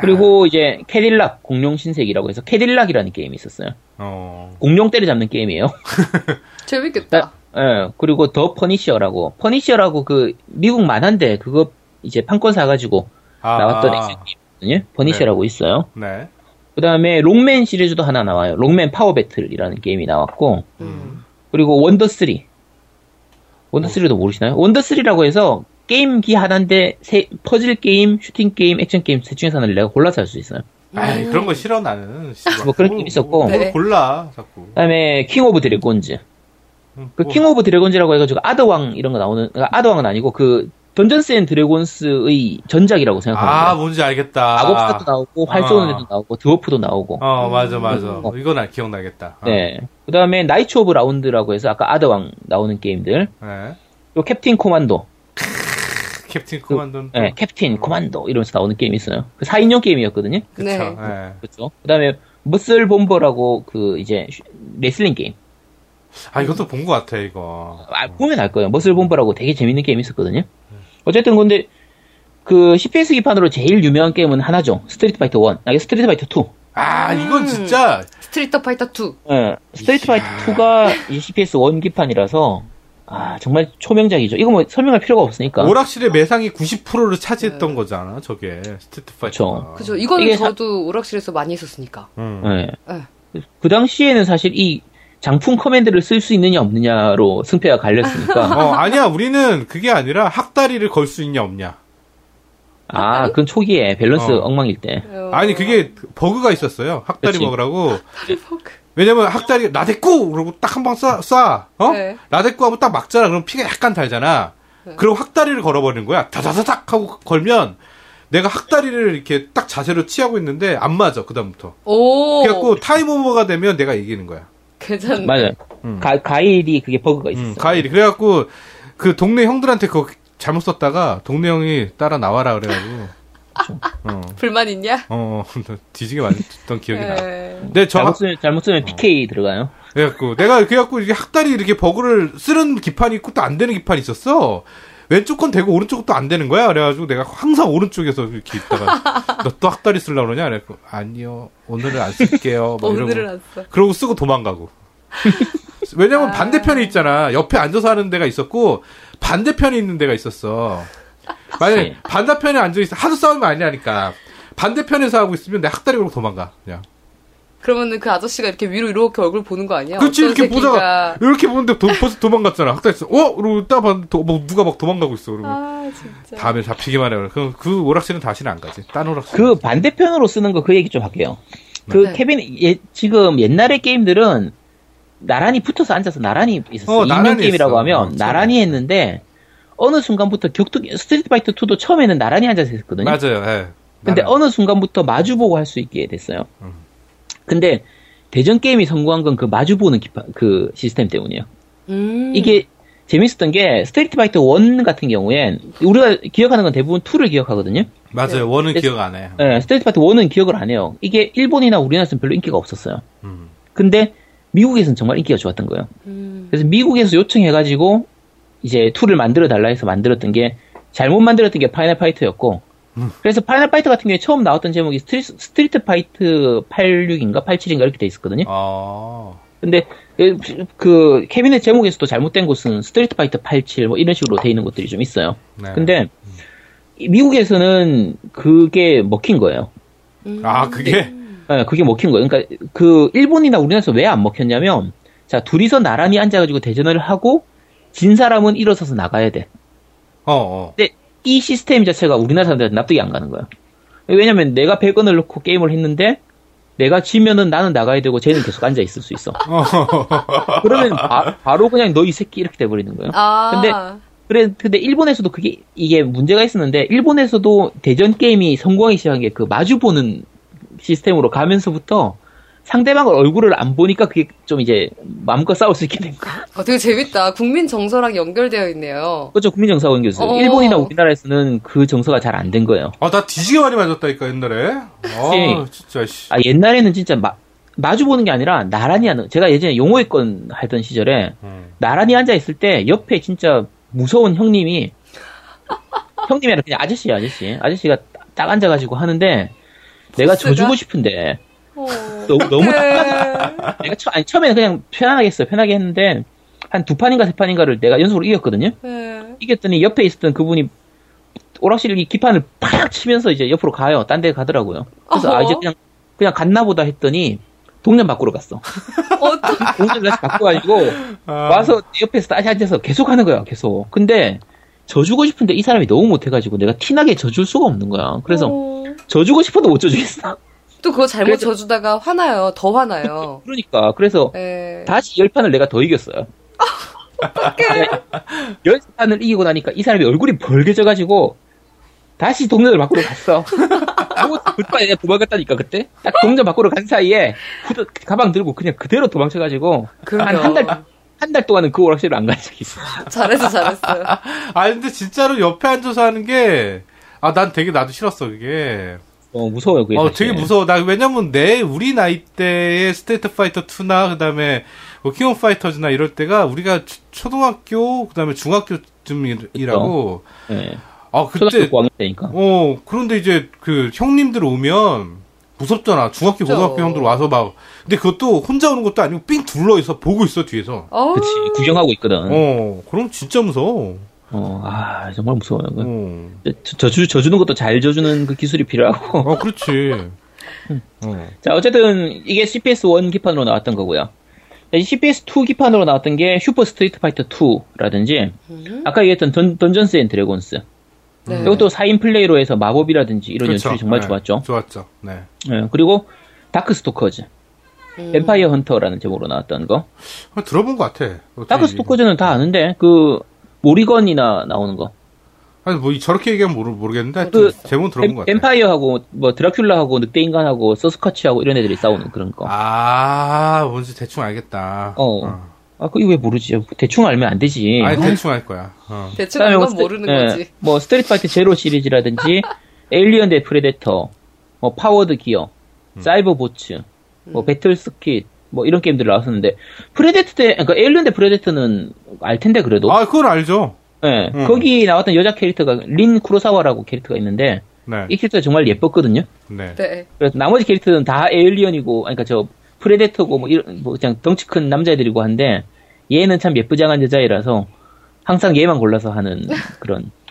그리고 이제 캐딜락 공룡 신세기라고 해서 캐딜락이라는 게임이 있었어요. 어. 공룡 때려잡는 게임이에요. 재밌겠다. 예, 그리고 더 퍼니셔라고 퍼니셔라고 그 미국 만화인데 그거 이제 판권 사가지고 아, 나왔던 아. 액션 게임이거든요. 퍼니셔라고 있어요. 네. 그 다음에 록맨 시리즈도 하나 나와요. 록맨 파워 배틀이라는 게임이 나왔고 음. 그리고 원더 3 원더 3도 모르시나요? 원더 3라고 해서 게임기 하나인데 세- 퍼즐 게임, 슈팅 게임, 액션 게임 셋 중에서 하나를 내가 골라서 할 수 있어요. 아이, 그런 거 싫어, 나는. 뭐 그런 뭘- 게임 있었고. 뭘 네. 골라, 자꾸. 그다음에 킹 오브 드래곤즈. 음, 그 뭐. 킹 오브 드래곤즈라고 해가지고 아더왕 이런 거 나오는 그러니까 아더왕은 아니고 그 던전스 앤 드래곤스의 전작이라고 생각하면 아. 뭔지 알겠다. 마법사도 나오고 활 쏘는 아. 애도 나오고 드워프도 나오고. 어, 맞아, 맞아. 어. 이건 알, 기억나겠다. 어. 네. 그 다음에 나이츠 오브 라운드라고 해서 아까 아더왕 나오는 게임들. 네. 요 캡틴 코만도. 캡틴 코만도는. 네, 캡틴 코만도 이러면서 나오는 게임이 있어요. 그 4인용 게임이었거든요. 그쵸. 네. 네. 그렇죠. 그다음에 머슬 bomber라고 그 이제 슈- 레슬링 게임. 아, 이것도 본 것 같아, 이거. 아, 보면 알 거예요. 머슬 bomber라고 되게 재밌는 게임이 있었거든요. 어쨌든 근데 그 CPS 기판으로 제일 유명한 게임은 하나죠. 스트리트 파이터 1. 아니 스트리트 파이터 2. 아, 이건 음. 진짜. 스트리트 파이터 2. 예, 스트리트 파이터 2가 이 CPS 1 기판이라서 아 정말 초명작이죠. 이거 뭐 설명할 필요가 없으니까. 오락실의 매상이 90%를 차지했던 거잖아, 저게. 스트리트 파이터. 그죠. 이거는 이게 사- 저도 오락실에서 많이 했었으니까. 음. 예. 예. 그 당시에는 사실 이 장풍 command를 쓸 수 있느냐 없느냐로 승패가 갈렸으니까. 어, 아니야, 우리는 그게 아니라 학다리를 걸 수 있냐, 없냐. 아, 그건 초기에 밸런스 어. 엉망일 때. 아니, 그게 버그가 있었어요. 학다리 그치. 먹으라고. 버그. 왜냐면 학다리, 나대꾸! 그러고 딱 한 방 쏴, 쏴. 어? 네. 나대꾸 하면 딱 막잖아. 그럼 피가 약간 달잖아. 그리고 학다리를 걸어버리는 거야. 다다다닥 하고 걸면 내가 학다리를 이렇게 딱 자세로 취하고 있는데 안 맞아, 그다음부터. 오. 그래갖고 time over가 되면 내가 이기는 거야. 괜찮네. 맞아요. 음. 가, 가일이 그게 버그가 있었어요. 음, 가일이. 그래갖고 그 동네 형들한테 그거 잘못 썼다가 동네 형이 따라 나와라 그래가지고. 어, 불만 있냐? 어, 뒤지게 맞았던 기억이 나. 예. 근데 저, 잘못 쓰면, 잘못 쓰면 PK 들어가요. 그래갖고 내가 그래갖고 이게 학다리 이렇게 버그를 쓰는 기판이 있고 또 안 되는 기판이 있었어. 왼쪽 건 되고 오른쪽 건또안 되는 거야. 그래가지고 내가 항상 오른쪽에서 이렇게 있다가 너 또 학다리 쓰려고 그러냐? 그래갖고 아니요 오늘은 안 쓸게요. 막 이러고 오늘은 안 써. 그러고 쓰고 도망가고. 왜냐면 아. 반대편에 있잖아. 옆에 앉아서 하는 데가 있었고 반대편에 있는 데가 있었어. 만약에 그치. 반대편에 앉아 있어 하도 싸우면 아니라니까. 반대편에서 하고 있으면 내 학다리 걸고 도망가. 그냥. 그러면은 그 아저씨가 이렇게 위로 이렇게 얼굴 보는 거 아니야? 그렇지 이렇게 새끼가. 보다가 이렇게 보는데 도, 벌써 도망갔잖아. 학다리 있어. 어? 그러고 딱 봤는데 도- 뭐 누가 막 도망가고 있어. 그러고 아 진짜. 다음에 잡히기만 해. 그럼 그 오락실은 다시는 안 가지. 딴 오락실. 그 반대편으로 쓰는 거 그 얘기 좀 할게요. 그 네. 케빈, 예, 지금 옛날의 게임들은 나란히 붙어서 앉아서 나란히 있었어요. 어, 2인용 나란히 게임이라고 했어. 하면 어, 나란히 했는데 어느 순간부터 격투기, 스트리트 파이터 2도 처음에는 나란히 앉아서 했거든요. 맞아요. 예. 근데 나는- 어느 순간부터 마주보고 할 수 있게 됐어요. 음. 근데 대전 게임이 성공한 건 그 마주보는 기파, 그 시스템 때문이에요. 음. 이게 재밌었던 게 스트리트 파이터 1 같은 경우엔 우리가 기억하는 건 대부분 2를 기억하거든요. 맞아요. one은 그래서- 기억 안 해. 네, 스트리트 파이터 1은 기억을 안 해요. 이게 일본이나 우리나라에서는 별로 인기가 없었어요. 음. 근데 미국에서는 정말 인기가 좋았던 거예요. 음. 그래서 미국에서 요청해가지고 이제 2를 만들어 달라 해서 만들었던 게 잘못 만들었던 게 파이널 파이터였고 음. 그래서 파이널 파이터 같은 경우에 처음 나왔던 제목이 스트리, 스트리트 파이트 86인가 87인가 이렇게 돼 있었거든요. 아. 근데 그- 그 캐비넷 제목에서도 잘못된 곳은 스트리트 파이터 87 뭐 이런 식으로 돼 있는 것들이 좀 있어요. 네. 근데 이 미국에서는 그게 먹힌 거예요. 음. 아, 그게? 예, 그게 먹힌 거예요. 그러니까 그 일본이나 우리나라에서 왜 안 먹혔냐면 자 둘이서 나란히 앉아가지고 대전을 하고 진 사람은 일어서서 나가야 돼. 어, 어. 근데 이 시스템 자체가 우리나라 사람들한테 납득이 안 가는 거예요. 왜냐면 내가 100원을 넣고 게임을 했는데 내가 지면은 나는 나가야 되고 쟤는 계속 앉아 있을 수 있어. 그러면 바, 로 그냥 너 이 새끼 이렇게 돼버리는 거예요. 아. 근데 그래, 근데 일본에서도 그게, 이게 문제가 있었는데, 일본에서도 대전 게임이 성공하기 시작한 게 그 마주 보는 시스템으로 가면서부터 상대방을 얼굴을 안 보니까 그게 좀 이제 마음껏 싸울 수 있게 된 거야. 어, 되게 재밌다. 국민 정서랑 연결되어 있네요. 그렇죠. 국민 정서원 교수. 어. 일본이나 우리나라에서는 그 정서가 잘 안 된 거예요. 아, 나 뒤지게 많이 맞았다니까, 옛날에. 아, 진짜, 씨. 아, 옛날에는 진짜 마, 마주 보는 게 아니라 나란히 하는, 제가 예전에 용호회권 하던 시절에 음. 나란히 앉아 있을 때 옆에 진짜 무서운 형님이, 형님이 아니라 그냥 아저씨야, 아저씨. 아저씨가 딱 앉아가지고 하는데, 내가? 져주고 싶은데, 어. 너무, 너무 네. 내가 처, 아니, 처음에는 그냥 편안하게 했어요. 편하게 했는데, 한 두 판인가 세 판인가를 내가 연속으로 이겼거든요? 네. 이겼더니 옆에 있었던 그분이 오락실 이 기판을 팍 치면서 이제 옆으로 가요. 딴 데 가더라고요. 그래서 아, 어허. 이제 그냥, 그냥 갔나 보다 했더니, 동전 바꾸러 갔어. 어떤 동전 다시 바꿔가지고, 아. 와서 내 옆에서 다시 앉아서 계속 하는 거야, 계속. 근데, 져주고 싶은데 이 사람이 너무 못해가지고 내가 티나게 져줄 수가 없는 거야. 그래서, 어. 져주고 싶어도 못 져주겠어. 또 그거 잘못 그래서- 져주다가 화나요. 더 화나요. 그러니까, 그래서, 네. 다시 열 판을 내가 더 이겼어요. 연판을 이기고 나니까 이 사람이 얼굴이 벌개져가지고 다시 동전을 밖으로 갔어. 내가 도망갔다니까 그때 딱 동전 밖으로 간 사이에 후드 가방 들고 그냥 그대로 도망쳐가지고 한 한 달 한 달 동안은 그 오락실을 안 간 적이 있어. 잘했어, 잘했어. 아 근데 진짜로 옆에 앉아서 하는 게 아 난 되게 나도 싫었어 그게. 어 무서워요 그게. 어 사실. 되게 무서워. 나 왜냐면 내 우리 나이 때의 스트리트 파이터 2나 그다음에 뭐 킹 오브 파이터즈나 이럴 때가 우리가 초- 초등학교 그다음에 중학교쯤이라고. 예. 아 초등학교 그때 9학년 때니까. 어 그런데 이제 그 형님들 오면 무섭잖아. 중학교 그죠. 고등학교 형들 와서 막 근데 그것도 혼자 오는 것도 아니고 삥 둘러 있어 보고 있어 뒤에서. 어우, 그치 구경하고 있거든. 어 그럼 진짜 무서워. 어, 아 정말 무서워요. 그. 어, 져- 져주 져주는 것도 잘 져주는 그 기술이 필요하고. 어 그렇지. 어. 자, 어쨌든 이게 CPS 1 기판으로 나왔던 거고요. CPS 2 기판으로 나왔던 게 슈퍼 스트리트 파이터 2라든지 음. 아까 얘기했던 던, 던전스 앤 드래곤스. 네. 이것도 4인 플레이로 해서 마법이라든지 이런 그렇죠. 연출이 정말 네, 좋았죠. 좋았죠. 네. 예, 그리고 다크 스토커즈, 음. 뱀파이어 헌터라는 제목으로 나왔던 거. 어, 들어본 것 같아. 다크 이- 스토커즈는 다 아는데 그 모리건이나 나오는 거. 아니 뭐 이- 저렇게 얘기하면 모르, 모르겠는데 그 제목 들어본 엠, 것 같아. 뱀파이어하고 뭐 드라큘라하고 늑대 인간하고 사스콰치하고 이런 애들이 싸우는 그런 거. 아 뭔지 대충 알겠다. 어. 아, 그거 왜 모르지? 대충 알면 안 되지. 아니 대충 알 거야. 어. 대충 그건 뭐 스트- 모르는 예, 거지. 뭐 스트리트 파이터 제로 시리즈라든지 에일리언 대 프레데터, 뭐 파워드 기어, 음. 사이버 보츠, 뭐 배틀 서킷 뭐 이런 게임들 나왔었는데 프레데터 대 그러니까 에일리언 대 프레데터는 알 텐데 그래도 아 그건 알죠. 예, 음. 거기 나왔던 여자 캐릭터가 린 쿠로사와라고 캐릭터가 있는데 네. 이 캐릭터가 정말 예뻤거든요. 네. 네. 그래서 나머지 캐릭터는 다 에일리언이고 그러니까 저 프레데터고 뭐 이런 뭐 그냥 덩치 큰 남자애들이고 한데 얘는 참 예쁘장한 여자애라서 항상 얘만 골라서 하는 그런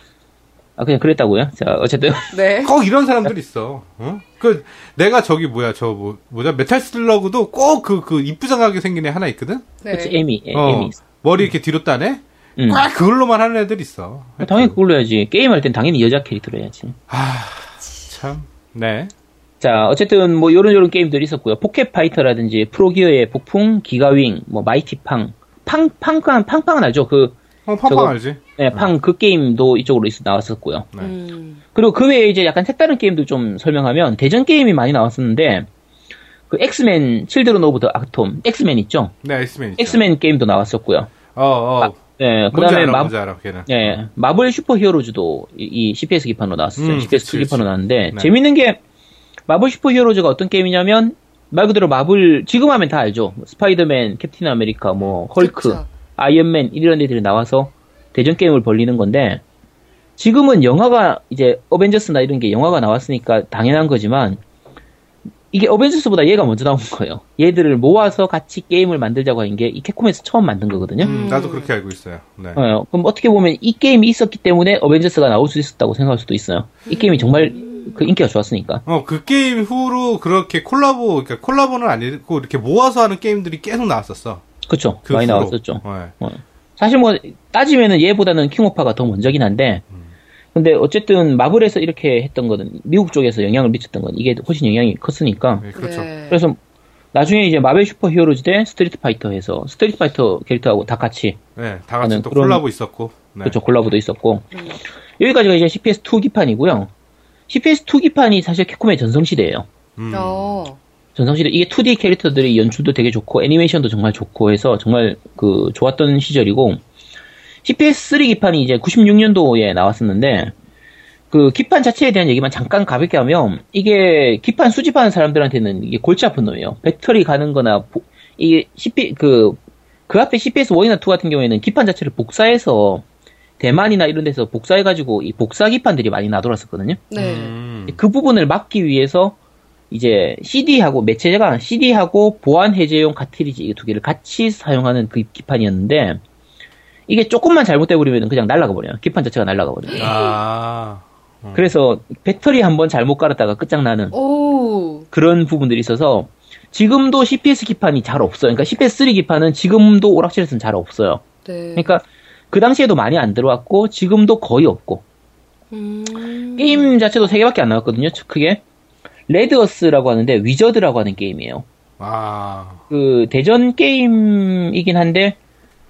아 그냥 그랬다고요? 자 어쨌든 네. 꼭 이런 사람들 있어. 어? 그 내가 저기 뭐야 저 뭐 뭐냐 메탈 슬러그도 꼭 그 그 이쁘장하게 생긴 애 하나 있거든. 네. 그치 에리 에, 어. 에리 있어. 머리 이렇게 뒤로 따네. 음. 꽉 그걸로만 하는 애들 있어. 당연히 그걸로 해야지 게임 할 땐 당연히 여자 캐릭터로 해야지. 참. 네. 자 어쨌든 뭐 요런 요런 게임들이 있었고요. 포켓 파이터라든지 프로기어의 폭풍, 기가윙, 뭐 마이티팡, 팡 팡 팡 팡팡은 알죠? 그 어, 팡팡 저거- 알지? 네, 팡 그 게임도 이쪽으로 있- 나왔었고요. 네. 음. 그리고 그 외에 이제 약간 색다른 게임도 좀 설명하면 대전 게임이 많이 나왔었는데 그 엑스맨 칠드런 오브 더 아톰 엑스맨 있죠? 네, 엑스맨. 엑스맨 게임도 나왔었고요. 어, 어. 네, 뭔지 그다음에 알아, 마, 알아, 걔는. 네, 마블 슈퍼 히어로즈도 이, 이 CPS 기판으로 나왔었어요. 음, CPS 그치, 2 기판으로. 나왔는데 네. 재밌는 게 마블 슈퍼 히어로즈가 어떤 게임이냐면 말 그대로 마블 지금 하면 다 알죠. 스파이더맨, 캡틴 아메리카, 뭐 헐크, 그쵸. 아이언맨 이런 애들이 나와서 대전 게임을 벌리는 건데 지금은 영화가 이제 어벤져스나 이런 게 영화가 나왔으니까 당연한 거지만 이게 어벤져스보다 얘가 먼저 나온 거예요. 얘들을 모아서 같이 게임을 만들자고 한 게 이 캡콤에서 처음 만든 거거든요. 음, 나도 그렇게 알고 있어요. 네. 어, 그럼 어떻게 보면 이 게임이 있었기 때문에 어벤져스가 나올 수 있었다고 생각할 수도 있어요. 이 게임이 정말 그 인기가 좋았으니까. 어, 그 게임 후로 그렇게 콜라보, 그러니까 콜라보는 아니고 이렇게 모아서 하는 게임들이 계속 나왔었어. 그쵸. 그 많이 후로. 나왔었죠. 네. 어. 사실 뭐 따지면은 얘보다는 킹오파가 더 먼저긴 한데 근데 어쨌든 마블에서 이렇게 했던 거는 미국 쪽에서 영향을 미쳤던 건 이게 훨씬 영향이 컸으니까 네, 그렇죠. 네. 그래서 나중에 이제 마블 슈퍼 히어로즈 대 스트리트 파이터 해서 스트리트 파이터 캐릭터하고 다 같이 네, 다 같이 또 그런- 콜라보 있었고. 네. 그렇죠 콜라보도 있었고 여기까지가 이제 CPS2 기판이고요 CPS2 기판이 사실 캡콤의 전성 시대예요 음. 어. 전성시대 이게 2D 캐릭터들이 연출도 되게 좋고 애니메이션도 정말 좋고 해서 정말 그 좋았던 시절이고 CPS3 기판이 이제 96년도에 나왔었는데 그 기판 자체에 대한 얘기만 잠깐 가볍게 하면 이게 기판 수집하는 사람들한테는 이게 골치 아픈 놈이에요. 배터리 가는 거나 보- 이게 CP 그, 그 앞에 CPS 1이나 2 같은 경우에는 기판 자체를 복사해서 대만이나 이런 데서 복사해가지고 이 복사 기판들이 많이 나돌았었거든요. 네. 음. 그 부분을 막기 위해서 CD하고 매체가 CD하고 보안 해제용 카트리지 이 두 개를 같이 사용하는 그 기판이었는데 이게 조금만 잘못돼 버리면 그냥 날아가 버려요. 기판 자체가 날아가 버려요. 아. 그래서 배터리 한번 잘못 깔았다가 끝장나는 오. 그런 부분들이 있어서 지금도 CPS 기판이 잘 없어요. 그러니까 CPS3 기판은 지금도 오락실에서는 잘 없어요. 네. 그러니까 그 당시에도 많이 안 들어왔고 지금도 거의 없고 음. 게임 자체도 세 개밖에 안 나왔거든요. 크게 레드어스라고 하는데 워저드라고 하는 게임이에요. 아. 그 대전 게임이긴 한데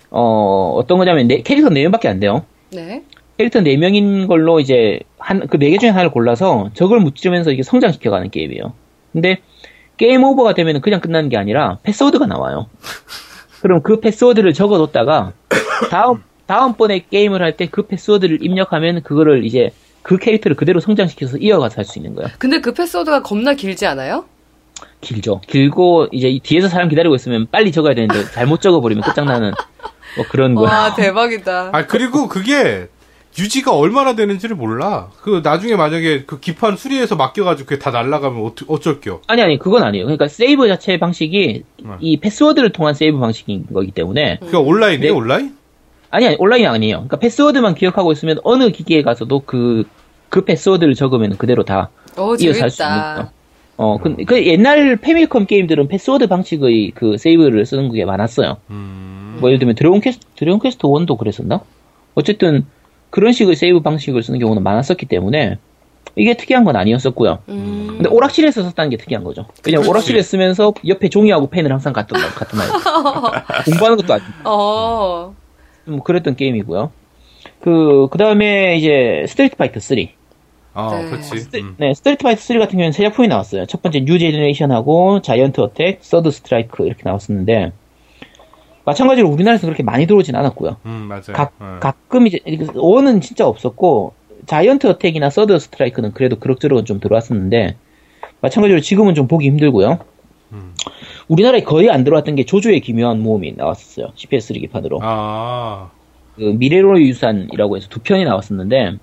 어, 어떤 거냐면 네, 캐릭터 4명밖에 안 돼요. 네. 캐릭터 4명인 걸로 이제 한, 그 4개 중에 하나를 골라서 적을 무찌르면서 이게 성장시켜 가는 게임이에요. 근데 게임 오버가 되면 그냥 끝나는 게 아니라 패스워드가 나와요. 그럼 그 패스워드를 적어 뒀다가 다음, 다음번에 게임을 할 때 그 패스워드를 입력하면 그거를 이제 그 캐릭터를 그대로 성장시켜서 이어가서 할 수 있는 거예요. 근데 그 패스워드가 겁나 길지 않아요? 길죠. 길고 이제 이 뒤에서 사람 기다리고 있으면 빨리 적어야 되는데 잘못 적어버리면 끝장나는 뭐 그런 거야. 와, 대박이다. 아 그리고 그게 유지가 얼마나 되는지를 몰라. 그 나중에 만약에 그 기판 수리해서 맡겨가지고 그게 다 날라가면 어쩌, 어쩔겨. 아니 아니 그건 아니에요. 그러니까 세이브 자체 방식이 네. 이 패스워드를 통한 세이브 방식인 거기 때문에 그게 온라인이에요 네. 온라인? 아니 아니 온라인이 아니에요. 그러니까 패스워드만 기억하고 있으면 어느 기기에 가서도 그 그 패스워드를 적으면 그대로 다 어, 이어서 할 수 있는. 어, 그, 그 옛날 패미컴 게임들은 패스워드 방식의 그 세이브를 쓰는 게 많았어요. 음. 뭐 예를 들면 드래곤 퀘스트, 드래곤 퀘스트 1도 그랬었나? 어쨌든 그런 식의 세이브 방식을 쓰는 경우는 많았었기 때문에 이게 특이한 건 아니었었고요. 음. 근데 오락실에서 썼다는 게 특이한 거죠. 왜냐면 그렇지. 오락실에 쓰면서 옆에 종이하고 펜을 항상 갖다 놔, 갖다 놔요. 공부하는 것도 아니고. 어. 뭐 그랬던 게임이고요. 그, 그 다음에 이제 스트리트 파이터 3. 어, 네. 그렇지. 음. 네, 스트리트 파이터 3 같은 경우는 세 작품이 나왔어요. 첫 번째 뉴 제너레이션하고 자이언트 어택, 서드 스트라이크 이렇게 나왔었는데 마찬가지로 우리나라에서 그렇게 많이 들어오진 않았고요. 음, 맞아요. 각, 어. 가끔 이제 원은 진짜 없었고 자이언트 어택이나 서드 스트라이크는 그래도 그럭저럭은 좀 들어왔었는데 마찬가지로 지금은 좀 보기 힘들고요. 음. 우리나라에 거의 안 들어왔던 게 조조의 기묘한 모험이 나왔었어요. CPS 기판으로. 아, 그 미래로의 유산이라고 해서 두 편이 나왔었는데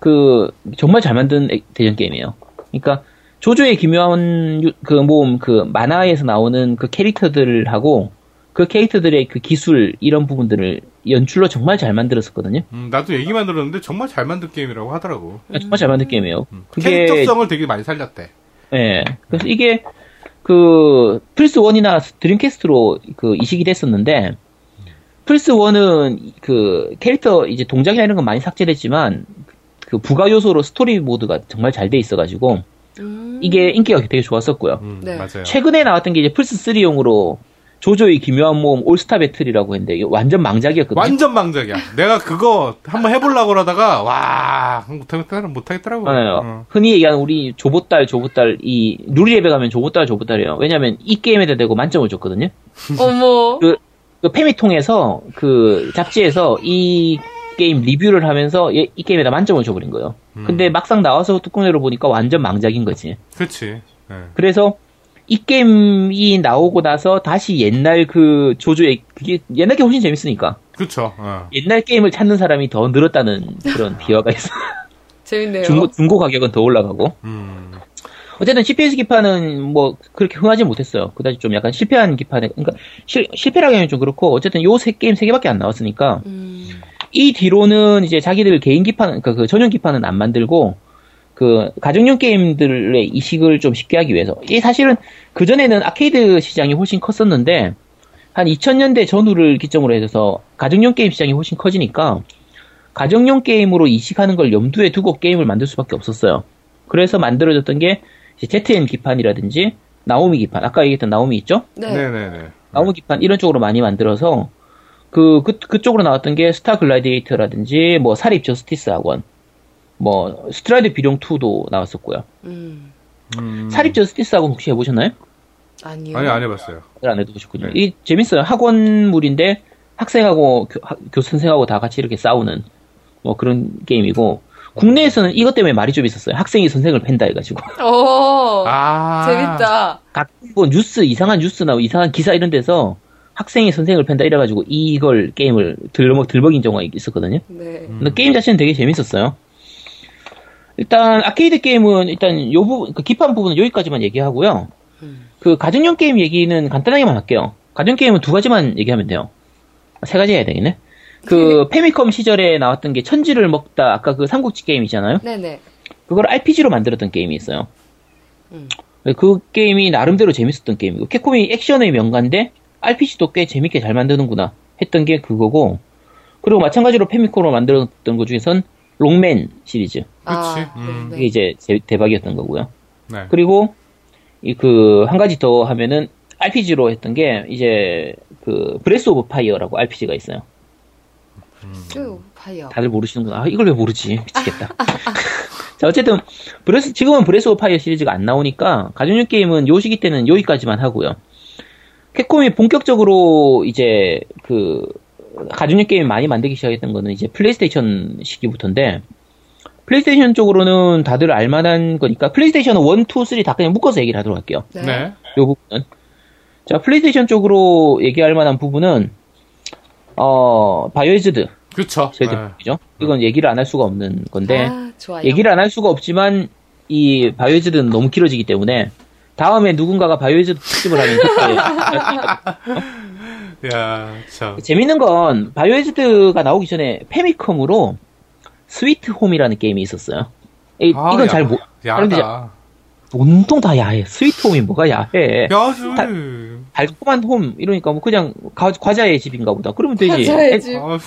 그 정말 잘 만든 액- 대전 게임이에요. 그러니까 조조의 기묘한 유- 그 모험 그 만화에서 나오는 그 캐릭터들하고 그 캐릭터들의 그 기술 이런 부분들을 연출로 정말 잘 만들었었거든요. 음, 나도 얘기만 들었는데 정말 잘 만든 게임이라고 하더라고. 정말 잘 만든 게임이에요. 음. 그게 캐릭터성을 되게 많이 살렸대. 예. 그래서 이게 그 플스 1이나 드림캐스트로 그 이식이 됐었는데 플스 1은 그 캐릭터 이제 동작이나 이런 건 많이 삭제됐지만 그 부가 요소로 스토리 모드가 정말 잘 돼 있어가지고 음. 이게 인기가 되게 좋았었고요. 음, 네. 맞아요. 최근에 나왔던 게 이제 플스 3용으로 조조의 기묘한 모험 올스타 배틀이라고 했는데 이게 완전 망작이었거든요. 완전 망작이야. 내가 그거 한번 해보려고 그러다가, 와, 못하겠더라, 못하겠더라고. 네, 어. 흔히 얘기하는 우리 조보딸 조보딸 이 누리레벨 가면 조보딸 조보딸이에요. 왜냐면 이 게임에다 대고 만점을 줬거든요. 어머. 그, 그 페미통에서 그 잡지에서 이 게임 리뷰를 하면서 얘- 이 게임에다 만점을 줘버린 거예요. 음. 근데 막상 나와서 뚜껑 열어보니까 완전 망작인 거지. 그치. 예. 그래서 이 게임이 나오고 나서 다시 옛날 그 조조의 그게 옛날 게 훨씬 재밌으니까 그쵸. 어. 옛날 게임을 찾는 사람이 더 늘었다는 그런 비화가 있어. 재밌네요. 중고 중고 가격은 더 올라가고. 음. 어쨌든 CPS 기판은 뭐 그렇게 흥하지 못했어요. 그다지 좀 약간 실패한 기판에 그러니까 실, 실패라고 하면 좀 그렇고 어쨌든 요 세 게임 세 개밖에 안 나왔으니까 음. 이 뒤로는 이제 자기들 개인 기판 그러니까 그 전용 기판은 안 만들고 그 가정용 게임들의 이식을 좀 쉽게 하기 위해서 이 사실은 그 전에는 아케이드 시장이 훨씬 컸었는데 한 2000년대 전후를 기점으로 해서 가정용 게임 시장이 훨씬 커지니까 가정용 게임으로 이식하는 걸 염두에 두고 게임을 만들 수밖에 없었어요. 그래서 만들어졌던 게 이제 ZN 기판이라든지 나오미 기판 아까 얘기했던 나오미 있죠? 네. 네네네. 나오미 기판 이런 쪽으로 많이 만들어서 그, 그 그쪽으로 나왔던 게 스타 글라디에이터라든지 뭐 사립 저스티스 학원 뭐 스트라이더 비룡 2도 나왔었고요. 음. 음. 사립 저스티스 학원 혹시 해보셨나요? 아니요. 아니, 안 해봤어요. 안 해보셨군요. 네. 이 재밌어요. 학원물인데 학생하고 교, 학- 교 선생하고 다 같이 이렇게 싸우는 뭐 그런 게임이고 국내에서는 이것 때문에 말이 좀 있었어요. 학생이 선생을 팬다 해가지고 어. 아. 재밌다. 가끔 뭐 뉴스 이상한 뉴스나 이상한 기사 이런 데서 학생이 선생을 팬다 이래가지고 이걸 게임을 들먹 들먹인 경우가 있었거든요. 네. 음. 근데 게임 자체는 되게 재밌었어요. 일단 아케이드 게임은 일단 요 부분 그 기판 부분은 여기까지만 얘기하고요. 음. 그 가정용 게임 얘기는 간단하게만 할게요. 가정 게임은 두 가지만 얘기하면 돼요. 세 가지 해야 되겠네. 그 패미컴 시절에 나왔던 게 천지를 먹다 아까 그 삼국지 게임이잖아요. 네네. 그걸 RPG로 만들었던 게임이 있어요. 음. 그 게임이 나름대로 재밌었던 게임이고 캡콤이 액션의 명가인데 RPG도 꽤 재밌게 잘 만드는구나 했던 게 그거고 그리고 마찬가지로 패미컴으로 만들었던 것 중에선 록맨 시리즈 아, 그치. 음. 네. 이게 이제 제- 대박이었던 거고요. 네. 그리고 이 그 한 가지 더 하면은 RPG로 했던 게 이제 그 브레스 오브 파이어라고 RPG가 있어요. 그 파이어. 다들 모르시는구나. 아, 이걸 왜 모르지? 미치겠다. 자, 어쨌든, 브레스, 지금은 브레스 오브 파이어 시리즈가 안 나오니까, 가정용 게임은 요 시기 때는 여기까지만 하고요. 캡콤이 본격적으로 이제, 그, 가정용 게임 많이 만들기 시작했던 거는 이제 플레이스테이션 시기부터인데, 플레이스테이션 쪽으로는 다들 알만한 거니까, 플레이스테이션 1, 2, 3 다 그냥 묶어서 얘기를 하도록 할게요. 네. 네. 요 부분은. 자, 플레이스테이션 쪽으로 얘기할 만한 부분은, 어, 바이오하자드. 그쵸. 제일 네. 대표죠. 이건 얘기를 안 할 수가 없는 건데 아, 좋아요. 얘기를 안 할 수가 없지만 이 바이오하자드는 너무 길어지기 때문에 다음에 누군가가 바이오하자드 특집을 하면 야, 참. 재밌는 건 바이오하자드가 나오기 전에 패미컴으로 스위트 홈이라는 게임이 있었어요. 이, 아, 이건 야, 잘 모, 사람들이 야다. 온통 다 야해. 스위트 홈이 뭐가 야해. 야수. 다- 달콤한 홈 이러니까 뭐 그냥 가- 과자의 집인가 보다. 그러면 되지. 과자의 헨- 집. 아,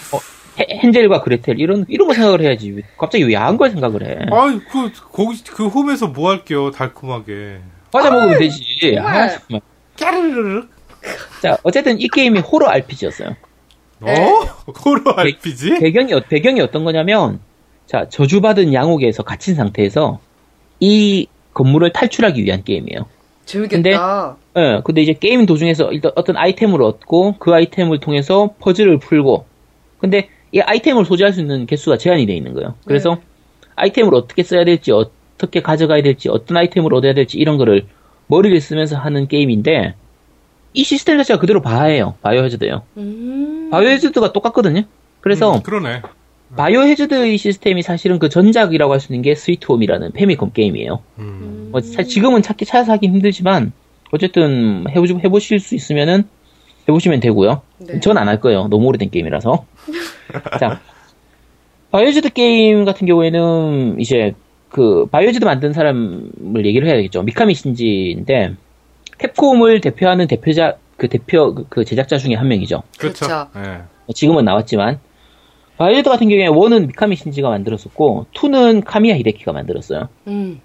헨- 헨젤과 그레텔 이런 이런 거 생각을 해야지. 왜 갑자기 왜 야한 걸 생각을 해? 아이, 그, 거기, 그 홈에서 뭐 할게요, 달콤하게. 과자 먹으면 되지. 정말. 아, 정말. 까르르륵. 자, 어쨌든 이 게임이 호러 RPG였어요. 어? 호러 RPG? 배 경이, 어- 배경이 어떤 거냐면, 자, 저주받은 양옥에서 갇힌 상태에서 이 건물을 탈출하기 위한 게임이에요. 재밌겠다. 예, 근데 이제 게임 도중에서 일단 어떤 아이템을 얻고 그 아이템을 통해서 퍼즐을 풀고, 근데 이 아이템을 소지할 수 있는 개수가 제한이 되어 있는 거예요. 그래서 네. 아이템을 어떻게 써야 될지, 어떻게 가져가야 될지, 어떤 아이템을 얻어야 될지 이런 거를 머리를 쓰면서 하는 게임인데, 이 시스템 자체가 그대로 바하예요. 바이오하자드예요. 음. 바이오하자드가 똑같거든요. 그래서 음, 그러네. 바이오하자드의 시스템이 사실은 그 전작이라고 할 수 있는 게 스위트홈이라는 패미컴 게임이에요. 음. 뭐 사- 지금은 찾기 찾아서 하기 힘들지만 어쨌든 해보, 해보실 수 있으면은 해보시면 되고요. 네. 전 안 할 거예요. 너무 오래된 게임이라서. 자, 바이오하자드 게임 같은 경우에는 이제 그 바이오하자드 만든 사람을 얘기를 해야겠죠. 미카미 신지인데 캡콤을 대표하는 대표자 그 대표 그- 그 제작자 중에 한 명이죠. 그렇죠. 예. 지금은 나왔지만 바이오하자드 같은 경우에 one은 미카미 신지가 만들었었고 two는 카미야 히데키가 만들었어요. 음.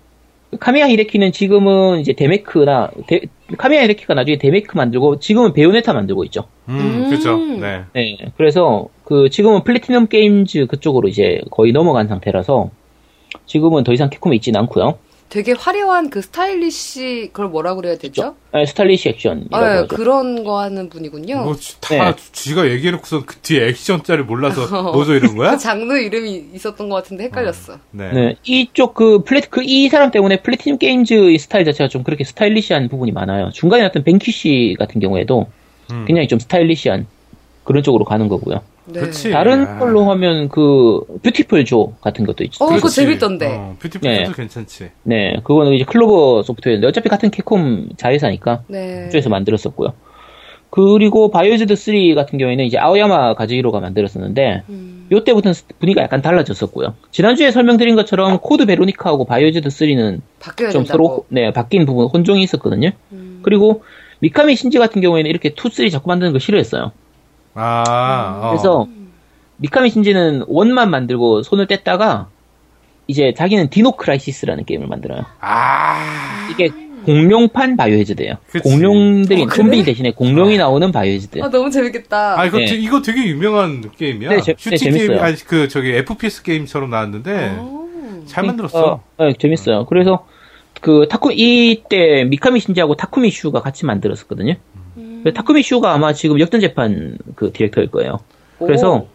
카미야 히데키는 지금은 이제 데메크나 데- 카미야 히데키가 나중에 데메크 만들고 지금은 베요네타 만들고 있죠. 음, 음. 그렇죠. 네. 네, 그래서 그 지금은 플래티넘 게임즈 그쪽으로 이제 거의 넘어간 상태라서 지금은 더 이상 캡콤에 있지는 않고요. 되게 화려한 그 스타일리시 그걸 뭐라 그래야 되죠? 네, 스타일리시 액션이라고 아, 예, 하죠. 그런 거 하는 분이군요. 뭐, 지- 다, 네. 지가 얘기해놓고선 그 뒤에 액션짜리 몰라서 뭐죠 이런 거야? 그 장르 이름이 있었던 것 같은데 헷갈렸어. 네. 네, 이쪽 그 플래티 그이 사람 때문에 플래티넘 게임즈의 스타일 자체가 좀 그렇게 스타일리시한 부분이 많아요. 중간에 나왔던 뱅퀴시 같은 경우에도 음. 굉장히 좀 스타일리시한 그런 쪽으로 가는 거고요. 네. 그렇지. 다른 아. 걸로 하면 그 뷰티풀 조 같은 것도 있죠. 어, 그거. 재밌던데. 어, 뷰티풀도 네. 괜찮지. 네, 그거는 이제 클로버 소프트웨어인데 어차피 같은 캡콤 자회사니까 네. 그쪽에서 만들었었고요. 그리고 바이오하자드 3 같은 경우에는 이제 아오야마 가즈히로가 만들었었는데 음. 요때부터는 분위기가 약간 달라졌었고요. 지난주에 설명드린 것처럼 코드 베로니카하고 바이오하자드 3는 바뀌어야 좀 된다고. 서로 네, 바뀐 부분 혼종이 있었거든요. 음. 그리고 미카미 신지 같은 경우에는 이렇게 2, 3 자꾸 만드는 거 싫어했어요. 아, 어. 그래서 미카미 신지는 one만 만들고 손을 뗐다가 이제 자기는 디노 크라이시스라는 게임을 만들어요. 아, 이게 공룡판 바이오하자드예요. 그치. 공룡들이 어, 그래? 좀비 대신에 공룡이 나오는 바이오하자드. 아, 너무 재밌겠다. 아 이거 네. 되- 이거 되게 유명한 게임이야. 네, 재- 네, 슈팅 게임 재밌어요. 아니 그 저기 FPS 게임처럼 나왔는데 오. 잘 만들었어. 어, 네, 재밌어요. 그래서 그 타쿠 이때 미카미 신지하고 타쿠미 슈가 같이 만들었었거든요. 음. 그래서 타쿠미 슈가 아마 지금 역전 재판 그 디렉터일 거예요. 그래서 오.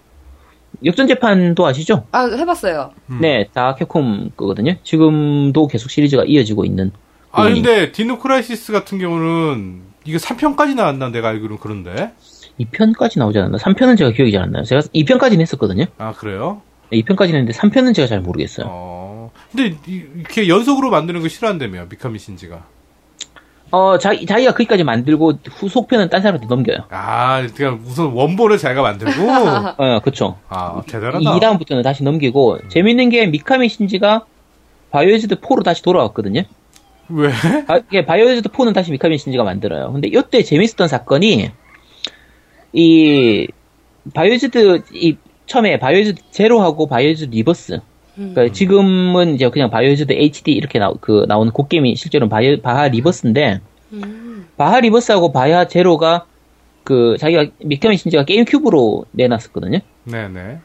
역전 재판도 아시죠? 아, 해봤어요. 음. 네, 다 캡콤 거거든요. 지금도 계속 시리즈가 이어지고 있는. 아 부분이. 근데 디노 크라이시스 같은 경우는 이게 3편까지 나왔나 내가 알기로는 그런데. 2편까지 나오지 않았나? 3편은 제가 기억이 잘 안 나요. 제가 2편까지는 했었거든요. 아 그래요? 네, 2편까지는 했는데 3편은 제가 잘 모르겠어요. 어. 근데 이- 이렇게 연속으로 만드는 거 싫어한다며 미카미 신지가. 어, 자기, 자기가 거기까지 만들고 후속편은 딴 사람한테 넘겨요. 아, 그러니까 우선 원본을 자기가 만들고. 어, 그쵸. 아 대단하다. 2다음부터는 다시 넘기고, 재밌는 게 미카미 신지가 바이오하자드 4로 다시 돌아왔거든요. 왜? 바, 이게 바이오하자드 4는 다시 미카미 신지가 만들어요. 근데 이때 재밌었던 사건이, 이, 바이오하자드, 이, 처음에 바이오하자드 제로하고 바이오하자드 리버스. 음. 그러니까 지금은 이제 그냥 바이오하자드 HD 이렇게 나, 그, 나오는 그 게임이 실제로는 바이오, 바하 리버스인데, 음. 바하 리버스하고 바하 제로가 그 자기가 미카미 신지가 게임 큐브로 내놨었거든요. 네네.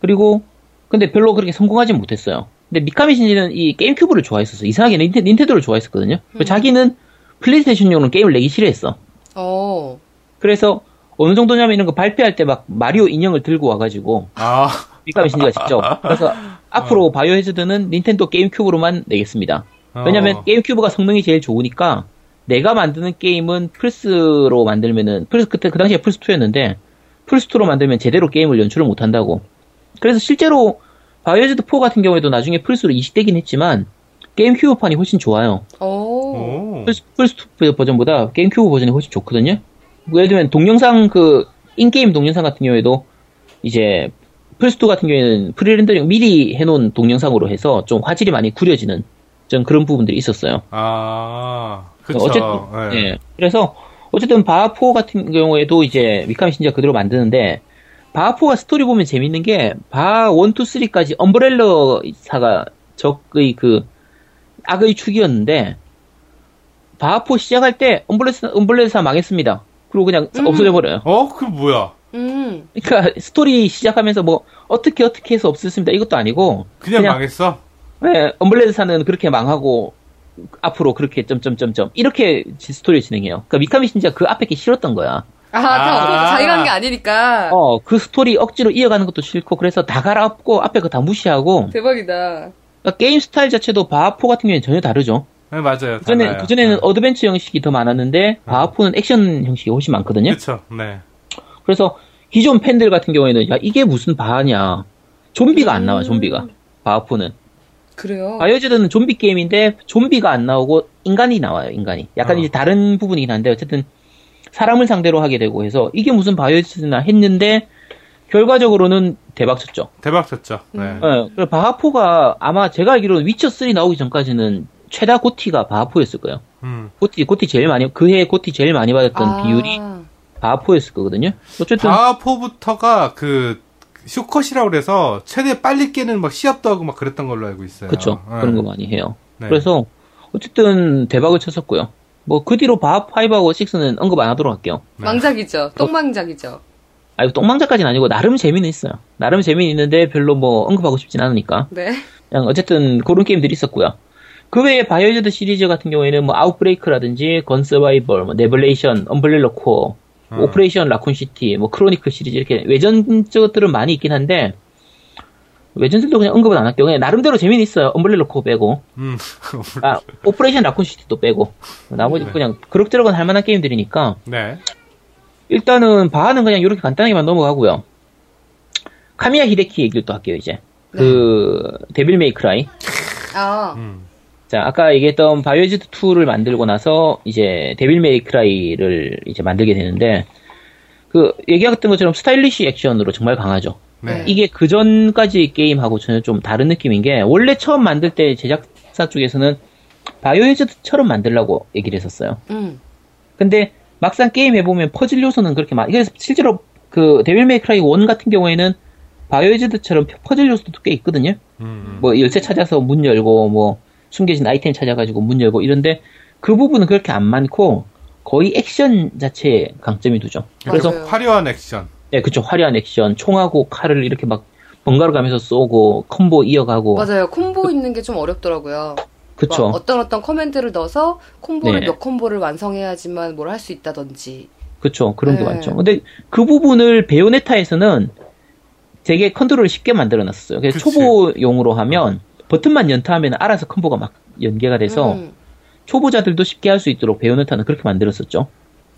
그리고 근데 별로 그렇게 성공하진 못했어요. 근데 미카미 신지는 이 GameCube를 좋아했었어. 이상하게 닌테, 닌텐도를 좋아했었거든요. 음. 자기는 PlayStation용으로 게임을 내기 싫어했어. 어. 그래서 어느 정도냐면 이런 거 발표할 때 막 마리오 인형을 들고 와가지고 아, 미카미 신지가 직접 그래서 앞으로 Biohazard는 닌텐도 GameCube로만 내겠습니다. 왜냐면 어. GameCube가 성능이 제일 좋으니까 내가 만드는 게임은 플스로 만들면은 플스 그때 그 당시에 플스 2였는데 플스 2로 만들면 제대로 게임을 연출을 못 한다고. 그래서 실제로 Biohazard 4 같은 경우에도 나중에 플스로 이식되긴 했지만 GameCube판이 훨씬 좋아요. 오. 오. 플스, 플스 2 버전보다 GameCube 버전이 훨씬 좋거든요. 뭐 예를 들면 동영상 그 in-game 동영상 같은 경우에도 이제 플스 2 같은 경우에는 pre-rendering 미리 해놓은 동영상으로 해서 좀 화질이 많이 구려지는 좀 그런 부분들이 있었어요. 아, 그쵸. 어쨌든 예. 예. 그래서 어쨌든 바하4 같은 경우에도 이제 미카미 신지가 그대로 만드는데 바하4가 스토리 보면 재밌는 게 바하 1, 2, 3까지 Umbrella사가 적의 그 악의 축이었는데 바하4 시작할 때 Umbrella사, Umbrella사 망했습니다. 그리고 그냥 음. 없어져 버려요. 어, 그 뭐야? 음. 그러니까 스토리 시작하면서 뭐 어떻게 어떻게 해서 없었습니다. 이것도 아니고 그냥, 그냥- 망했어? 네, Umbrella사는 그렇게 망하고 앞으로 그렇게 점점점점 이렇게 지- 스토리 진행해요. 그러니까 미카미 신지가 그 앞에 게 싫었던 거야. 아, 다 아. 자기가 한 게 아니니까. 어, 그 스토리 억지로 이어가는 것도 싫고 그래서 다 갈아엎고 앞에 거 다 무시하고 대박이다. 그러니까 게임 스타일 자체도 바하 four 같은 경우에는 전혀 다르죠. 네, 맞아요. 그전에. 그전에는 네. 어드벤처 형식이 더 많았는데 바하 four는 액션 형식이 훨씬 많거든요. 그쵸, 네. 그래서 기존 팬들 같은 경우에는 야 이게 무슨 바하냐. 좀비가 안 나와 음. 좀비가 바하포는. 그래요. 바이오즈드는 좀비 게임인데 좀비가 안 나오고 인간이 나와요, 인간이. 약간 어. 이제 다른 부분이긴 한데 어쨌든 사람을 상대로 하게 되고 해서 이게 무슨 바이오즈드나 했는데 결과적으로는 대박 쳤죠. 대박 쳤죠. 네. 음. 예, 그리고 바하포가 아마 제가 알기로는 위쳐 3 나오기 전까지는 최다 고티가 바하포였을 거예요. 음. 고티 고티 제일 많이 그해 고티 제일 많이 받았던 아. 비율이 바하 four였을 거거든요. 어쨌든 바하 four부터가 그 쇼컷이라고 그래서 최대 빨리 깨는 막 시합도 하고 막 그랬던 걸로 알고 있어요. 그쵸 네. 그런 거 많이 해요. 네. 그래서 어쨌든 대박을 쳤었고요. 뭐 그 뒤로 바하5하고 6는 언급 안 하도록 할게요. 네. 망작이죠. 똥망작이죠. 아니 똥망작까지는 아니고 나름 재미는 있어요. 나름 재미는 있는데 별로 뭐 언급하고 싶진 않으니까 네. 그냥 어쨌든 그런 게임들이 있었고요. 그 외에 Biohazard 시리즈 같은 경우에는 뭐 Outbreak라든지 Gun Survival, 뭐 Revelation, Umbrella Corps, 어. Operation Raccoon City, 뭐 Chronicle 시리즈 이렇게 외전적들은 많이 있긴 한데 외전들도 그냥 언급은 안 할게요. 그냥 나름대로 재미는 있어요. Umbrella Corps 빼고, 음. 아 Operation Raccoon City도 빼고 나머지 네. 그냥 그럭저럭은 할 만한 게임들이니까 네. 일단은 바하는 그냥 이렇게 간단하게만 넘어가고요. 카미야 히데키 얘기를 또 할게요 이제. 그 Devil May Cry. 아. 음. 자 아까 얘기했던 Biohazard 2를 만들고 나서 이제 Devil May Cry를 이제 만들게 되는데 그 얘기했던 것처럼 스타일리시 액션으로 정말 강하죠. 네. 이게 그 전까지 게임하고 전혀 좀 다른 느낌인 게 원래 처음 만들 때 제작사 쪽에서는 Biohazard처럼 만들라고 얘기를 했었어요. 음. 근데 막상 게임 해보면 퍼즐 요소는 그렇게 많. 그래서 실제로 그 Devil May Cry 1 같은 경우에는 Biohazard처럼 퍼즐 요소도 꽤 있거든요. 음. 뭐 열쇠 찾아서 문 열고 뭐 숨겨진 아이템 찾아가지고 문 열고 이런데 그 부분은 그렇게 안 많고 거의 액션 자체에 강점이 두죠. 그래서 맞아요. 화려한 액션. 네, 그쵸 화려한 액션, 총하고 칼을 이렇게 막 번갈아 가면서 쏘고 콤보 이어가고 맞아요. 콤보 있는 게 좀 어렵더라고요. 그쵸. 막 어떤 어떤 command를 넣어서 콤보를 네. 몇 콤보를 완성해야지만 뭘 할 수 있다든지. 그쵸. 그런 게 네. 많죠. 근데 그 부분을 Bayonetta에서는 되게 컨트롤을 쉽게 만들어 놨었어요. 그래서 그치. 초보용으로 하면 버튼만 연타하면 알아서 콤보가 막 연계가 돼서 음. 초보자들도 쉽게 할 수 있도록 베요네타는 그렇게 만들었었죠.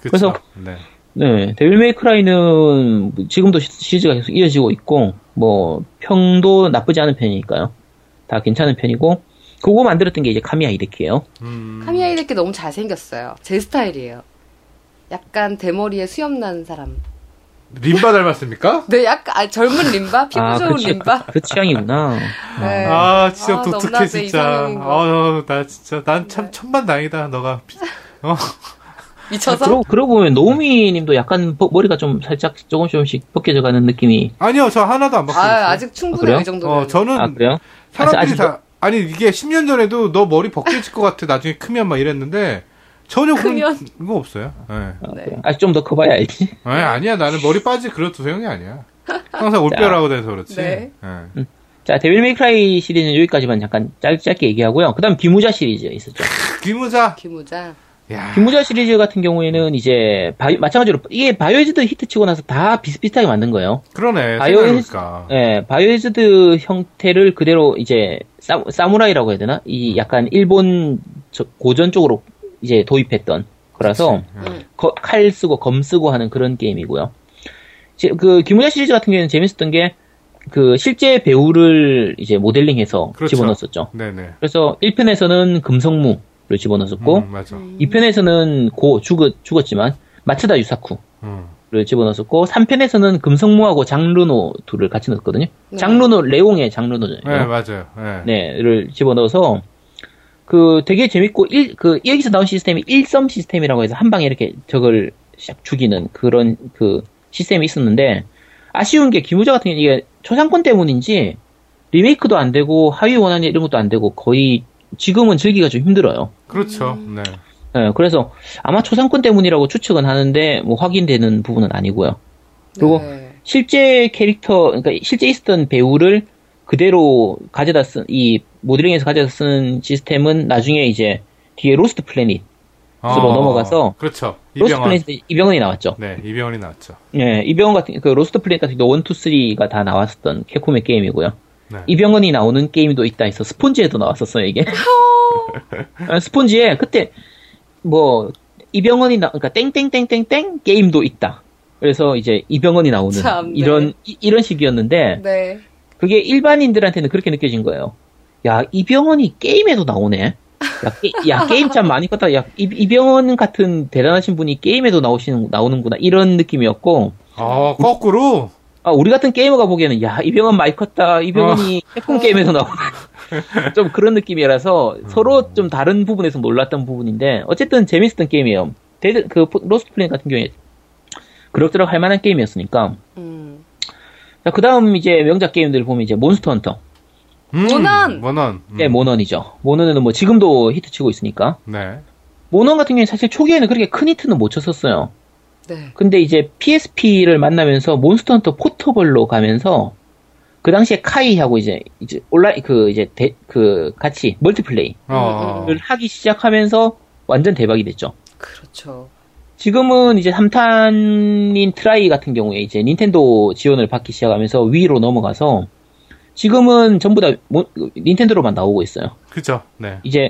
그쵸? 그래서- 네. 네, 데빌 메이크라이는 지금도 시- 시리즈가 계속 이어지고 있고 뭐 평도 나쁘지 않은 편이니까요. 다 괜찮은 편이고 그거 만들었던 게 이제 카미야 이데키예요. 음. 카미야 이데키 너무 잘생겼어요. 제 스타일이에요. 약간 대머리에 수염 난 사람. 림바 닮았습니까? 네, 약간 아, 젊은 림바, 피부 좋은 그, 취- 림바. 그 취향이구나. 네. 아, 진짜 아, 독특해, 너무나 내 진짜. 어, 나 진짜, 난참 네. 천만다행이다, 너가. 어, 미쳐서. 그러, 그러고 보면 노우미님도 약간 버- 머리가 좀 살짝 조금씩 조금씩 벗겨져 가는 느낌이. 아니요, 저 하나도 안 바뀌었어요. 아, 아직 아, 충분해요, 그래요? 이 정도면. 어, 저는 아 그래요? 사람들이 아직- 다, 아니, 이게 10년 전에도 너 머리 벗겨질 것 같아. 나중에 크면 막 이랬는데, 전혀 그런 크면. 거 없어요. 예. 어, 네. 그래. 아직 좀더 커봐야 알지. 아니, 아니야. 나는 머리 빠지 그런 두성이 아니야. 항상 올뼈라고 돼서 그렇지. 네. 예. 자, 데빌 메이크라이 시리즈는 여기까지만 잠깐 짧, 짧게 얘기하고요. 그 다음 기무자 시리즈 있었죠. 기무자. 기무자. 야. 기무자 시리즈 같은 경우에는 이제 바이- 마찬가지로 이게 바이오헤즈드 히트 치고 나서 다 비슷비슷하게 만든 거예요. 그러네. 바이오 생각해보니까. 예, 바이오헤즈드 형태를 그대로 이제 사, 사무라이라고 해야 되나? 이 약간 일본 저- 고전 쪽으로 이제 도입했던 거라서. 예. 음. 거- 칼 쓰고 검 쓰고 하는 그런 게임이고요. 지- 그 기무자 시리즈 같은 경우에는 재밌었던 게 그 실제 배우를 이제 모델링해서 그렇죠. 집어넣었었죠. 네네. 그래서 1편에서는 금성무를 집어넣었고 음, 맞아. 2편에서는 고 죽었, 죽었지만 마츠다 유사쿠를 음. 집어넣었고 3편에서는 금성무하고 장르노 둘을 같이 넣었거든요. 네. 장르노 레옹의 장르노잖아요. 네, 맞아요. 예. 네,를 집어넣어서 그 되게 재밌고 일, 그 여기서 나온 시스템이 일섬 시스템이라고 해서 한 방에 이렇게 적을 샥 죽이는 그런 그 시스템이 있었는데 아쉬운 게 기무자 같은 경우는 이게 초상권 때문인지 리메이크도 안 되고 하위 원안이 이런 것도 안 되고 거의 지금은 즐기기가 좀 힘들어요. 그렇죠. 네. 예, 그래서 아마 초상권 때문이라고 추측은 하는데 뭐 확인되는 부분은 아니고요. 그리고 네. 실제 캐릭터, 그러니까 실제 있었던 배우를 그대로 가져다 쓴, 이 모델링에서 가져다 쓰는 시스템은 나중에 이제 뒤에 Lost Planet, 으로 넘어가서 그렇죠. Lost. Planet 이병헌이 나왔죠. 네, 이병헌이 나왔죠. 예, 이병헌 같은, 그 Lost Planet 같은 경우 1, 2, 3가 다 나왔었던 캡콤의 게임이고요. 네. 이병헌이 나오는 게임도 있다 해서 스폰지에도 나왔었어요, 이게. 아, 스폰지에 그때 뭐 이병헌이 나, 그러니까 땡땡땡땡땡 게임도 있다. 그래서 이제 이병헌이 나오는 참, 네. 이런 이, 런 식이었는데 네. 그게 일반인들한테는 그렇게 느껴진 거예요. 야 이병헌이 게임에도 나오네. 야, 게, 야, 게임 참 많이 컸다. 야 이, 이병헌 같은 대단하신 분이 게임에도 나오시는 나오는구나 이런 느낌이었고 아, 거꾸로? 아, 우리 같은 게이머가 보기에는, 야, 이병헌 많이 컸다. 이병헌이 태풍 게임에서 나오네. 좀 그런 느낌이라서 서로 좀 다른 부분에서 놀랐던 부분인데, 어쨌든 재밌었던 게임이에요. 데드, 그, 포- Lost Planet 같은 경우에, 그럭저럭 할 만한 게임이었으니까. 음. 자, 그 다음 이제 명작 게임들 보면 이제 Monster Hunter. 음, 모넌! 모넌. 음. 네, 모넌이죠. 모넌은 뭐 지금도 히트 치고 있으니까. 네. 모넌 같은 경우에 사실 초기에는 그렇게 큰 히트는 못 쳤었어요. 네. 근데 이제 PSP를 만나면서 Monster Hunter Portable로 가면서 그 당시에 Kai하고 이제 이제 온라인 그 이제 대- 그 같이 multiplay를 어. 음, 하기 시작하면서 완전 대박이 됐죠. 그렇죠. 지금은 이제 3탄인 Tri 같은 경우에 이제 닌텐도 지원을 받기 시작하면서 Wii로 넘어가서 지금은 전부 다 모- 닌텐도로만 나오고 있어요. 그죠. 네. 이제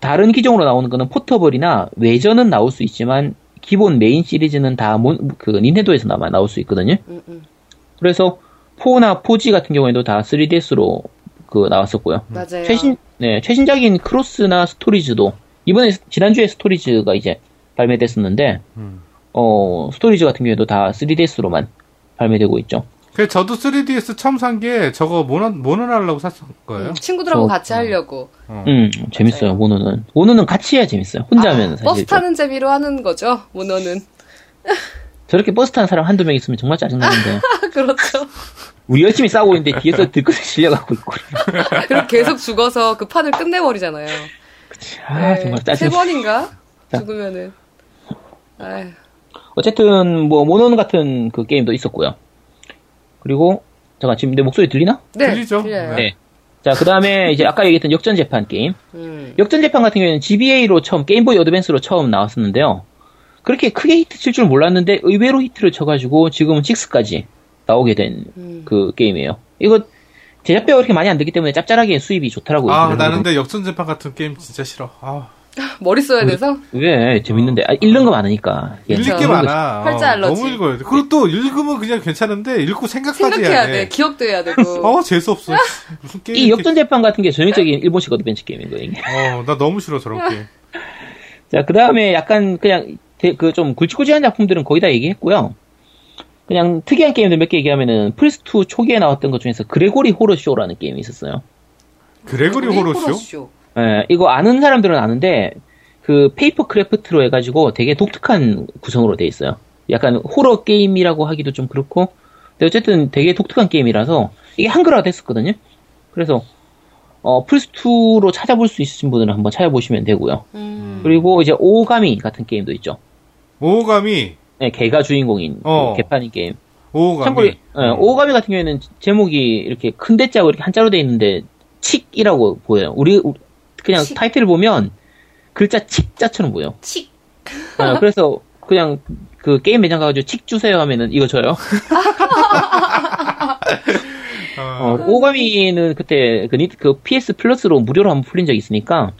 다른 기종으로 나오는 거는 Portable이나 외전은 나올 수 있지만 기본 메인 시리즈는 다 그 닌텐도에서 나만 나올 수 있거든요. 음, 음. 그래서 4나 4G 같은 경우에도 다 3DS로 그 나왔었고요. 맞아요. 최신 네 최신작인 Cross나 Stories도 이번에 지난주에 Stories가 이제 발매됐었는데 음. 어 Stories 같은 경우에도 다 3DS로만 발매되고 있죠. 그 저도 3DS 처음 산 게 저거 몬헌 몬헌 하려고 샀을 거예요. 음, 친구들하고 저- 같이 하려고. 어. 음 재밌어요. 몬헌은 몬헌은 같이 해야 재밌어요. 혼자 하면 아, 사실 버스 좀 타는 재미로 하는 거죠, 몬헌은. 저렇게 버스 타는 사람 한두 명 있으면 정말 짜증나는데 그렇죠. 우리 열심히 싸우고 있는데 뒤에서 들끓이 실려가고 있고 그리고 계속 죽어서 그 판을 끝내버리잖아요. 아 네, 정말 세 짜증. 번인가? 자. 죽으면은. 아휴. 어쨌든 뭐 모노는 같은 그 게임도 있었고요. 그리고 잠깐 지금 내 목소리 들리나? 네. 들리죠? 들려요. 네. 자, 그 다음에 이제 아까 얘기했던 역전 재판 게임. 음. 역전 재판 같은 경우에는 GBA로 처음, 게임보이 어드밴스로 처음 나왔었는데요. 그렇게 크게 히트 칠 줄 몰랐는데 의외로 히트를 쳐가지고 지금은 6까지 나오게 된그 음. 게임이에요. 이거 제작비가 그렇게 많이 안 들기 때문에 짭짤하게 수입이 좋다라고 아, 얘기를 나는 하거든요. 근데 역전 재판 같은 게임 진짜 싫어. 아, 머리 써야 돼서? 왜 재밌는데 아, 읽는 거 많으니까 예. 읽을 게 그쵸. 많아. 활자 어, 알러지. 너무 읽어야 돼. 그리고 또 읽으면 그냥 괜찮은데 읽고 생각까지 생각해야 해야 돼. 돼. 기억도 해야 되고. 어, 재수없어. 무슨 게임. 이 역전 재판 같은 게 전형적인 일본식 어드벤처 게임인 거예요. 이게. 어, 나 너무 싫어, 저런 게임. 자, 그 다음에 약간 그냥 그 좀 굵직굵직한 작품들은 거의 다 얘기했고요. 그냥 특이한 게임들 몇 개 얘기하면은 플스2 초기에 나왔던 것 중에서 Gregory Horror Show라는 게임이 있었어요. Gregory 우리 Horror Show? 예, 이거 아는 사람들은 아는데 그 paper craft로 해가지고 되게 독특한 구성으로 돼 있어요. 약간 호러 게임이라고 하기도 좀 그렇고 근데 어쨌든 되게 독특한 게임이라서 이게 한글화가 됐었거든요. 그래서 어, 플스2로 찾아볼 수 있으신 분들은 한번 찾아보시면 되고요. 음. 그리고 이제 오가미 같은 게임도 있죠. 오가미 네, 개가 주인공인 그 어. 개판인 게임. 오가미. 참고로 예, 오가미 같은 경우에는 제목이 이렇게 큰 대자고 이렇게 한자로 돼 있는데 칙이라고 보여요. 우리 우- 그냥 칙. 타이틀을 보면 글자 칙자처럼 보여. 칙. 어, 그래서 그냥 그 게임 매장 가가지고 칙 주세요 하면은 이거 줘요. 어, 어, 오가미는 그때 그, 니- 그 PS Plus로 무료로 한번 풀린 적이 있으니까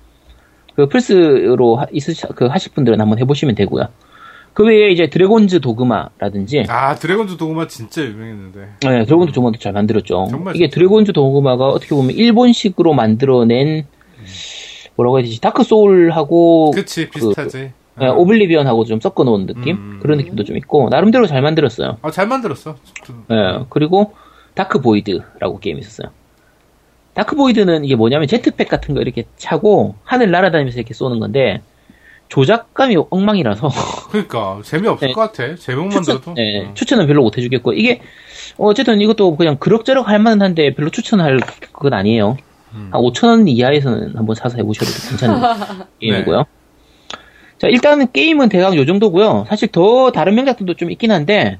그 플스로 하, 있으 그 하실 분들은 한번 해보시면 되고요. 그 외에 이제 Dragon's Dogma라든지 아 Dragon's Dogma 진짜 유명했는데. 네, Dragon's Dogma도 잘 만들었죠. 정말 이게 진짜. Dragon's Dogma가 어떻게 보면 일본식으로 만들어낸 뭐라고 해야 되지? Dark Souls하고 그치 비슷하지. 네, 어. Oblivion하고 좀 섞어 놓은 느낌 음. 그런 느낌도 좀 있고 나름대로 잘 만들었어요. 아, 잘 만들었어. 예, 그리고 Dark Void라고 게임이 있었어요. Dark Void는 이게 뭐냐면 jetpack 같은 거 이렇게 차고 하늘 날아다니면서 이렇게 쏘는 건데 조작감이 엉망이라서 그러니까 재미없을 네. 것 같아. 제목만 추천, 들어도. 예, 어. 추천은 별로 못 해주겠고 이게 어쨌든 이것도 그냥 그럭저럭 할 만한데 별로 추천할 그건 아니에요. 음. 한 5천 원 이하에서는 한번 사서 해보셔도 괜찮은 게임이고요. 자 일단은 게임은 대강 요 정도고요. 사실 더 다른 명작들도 좀 있긴 한데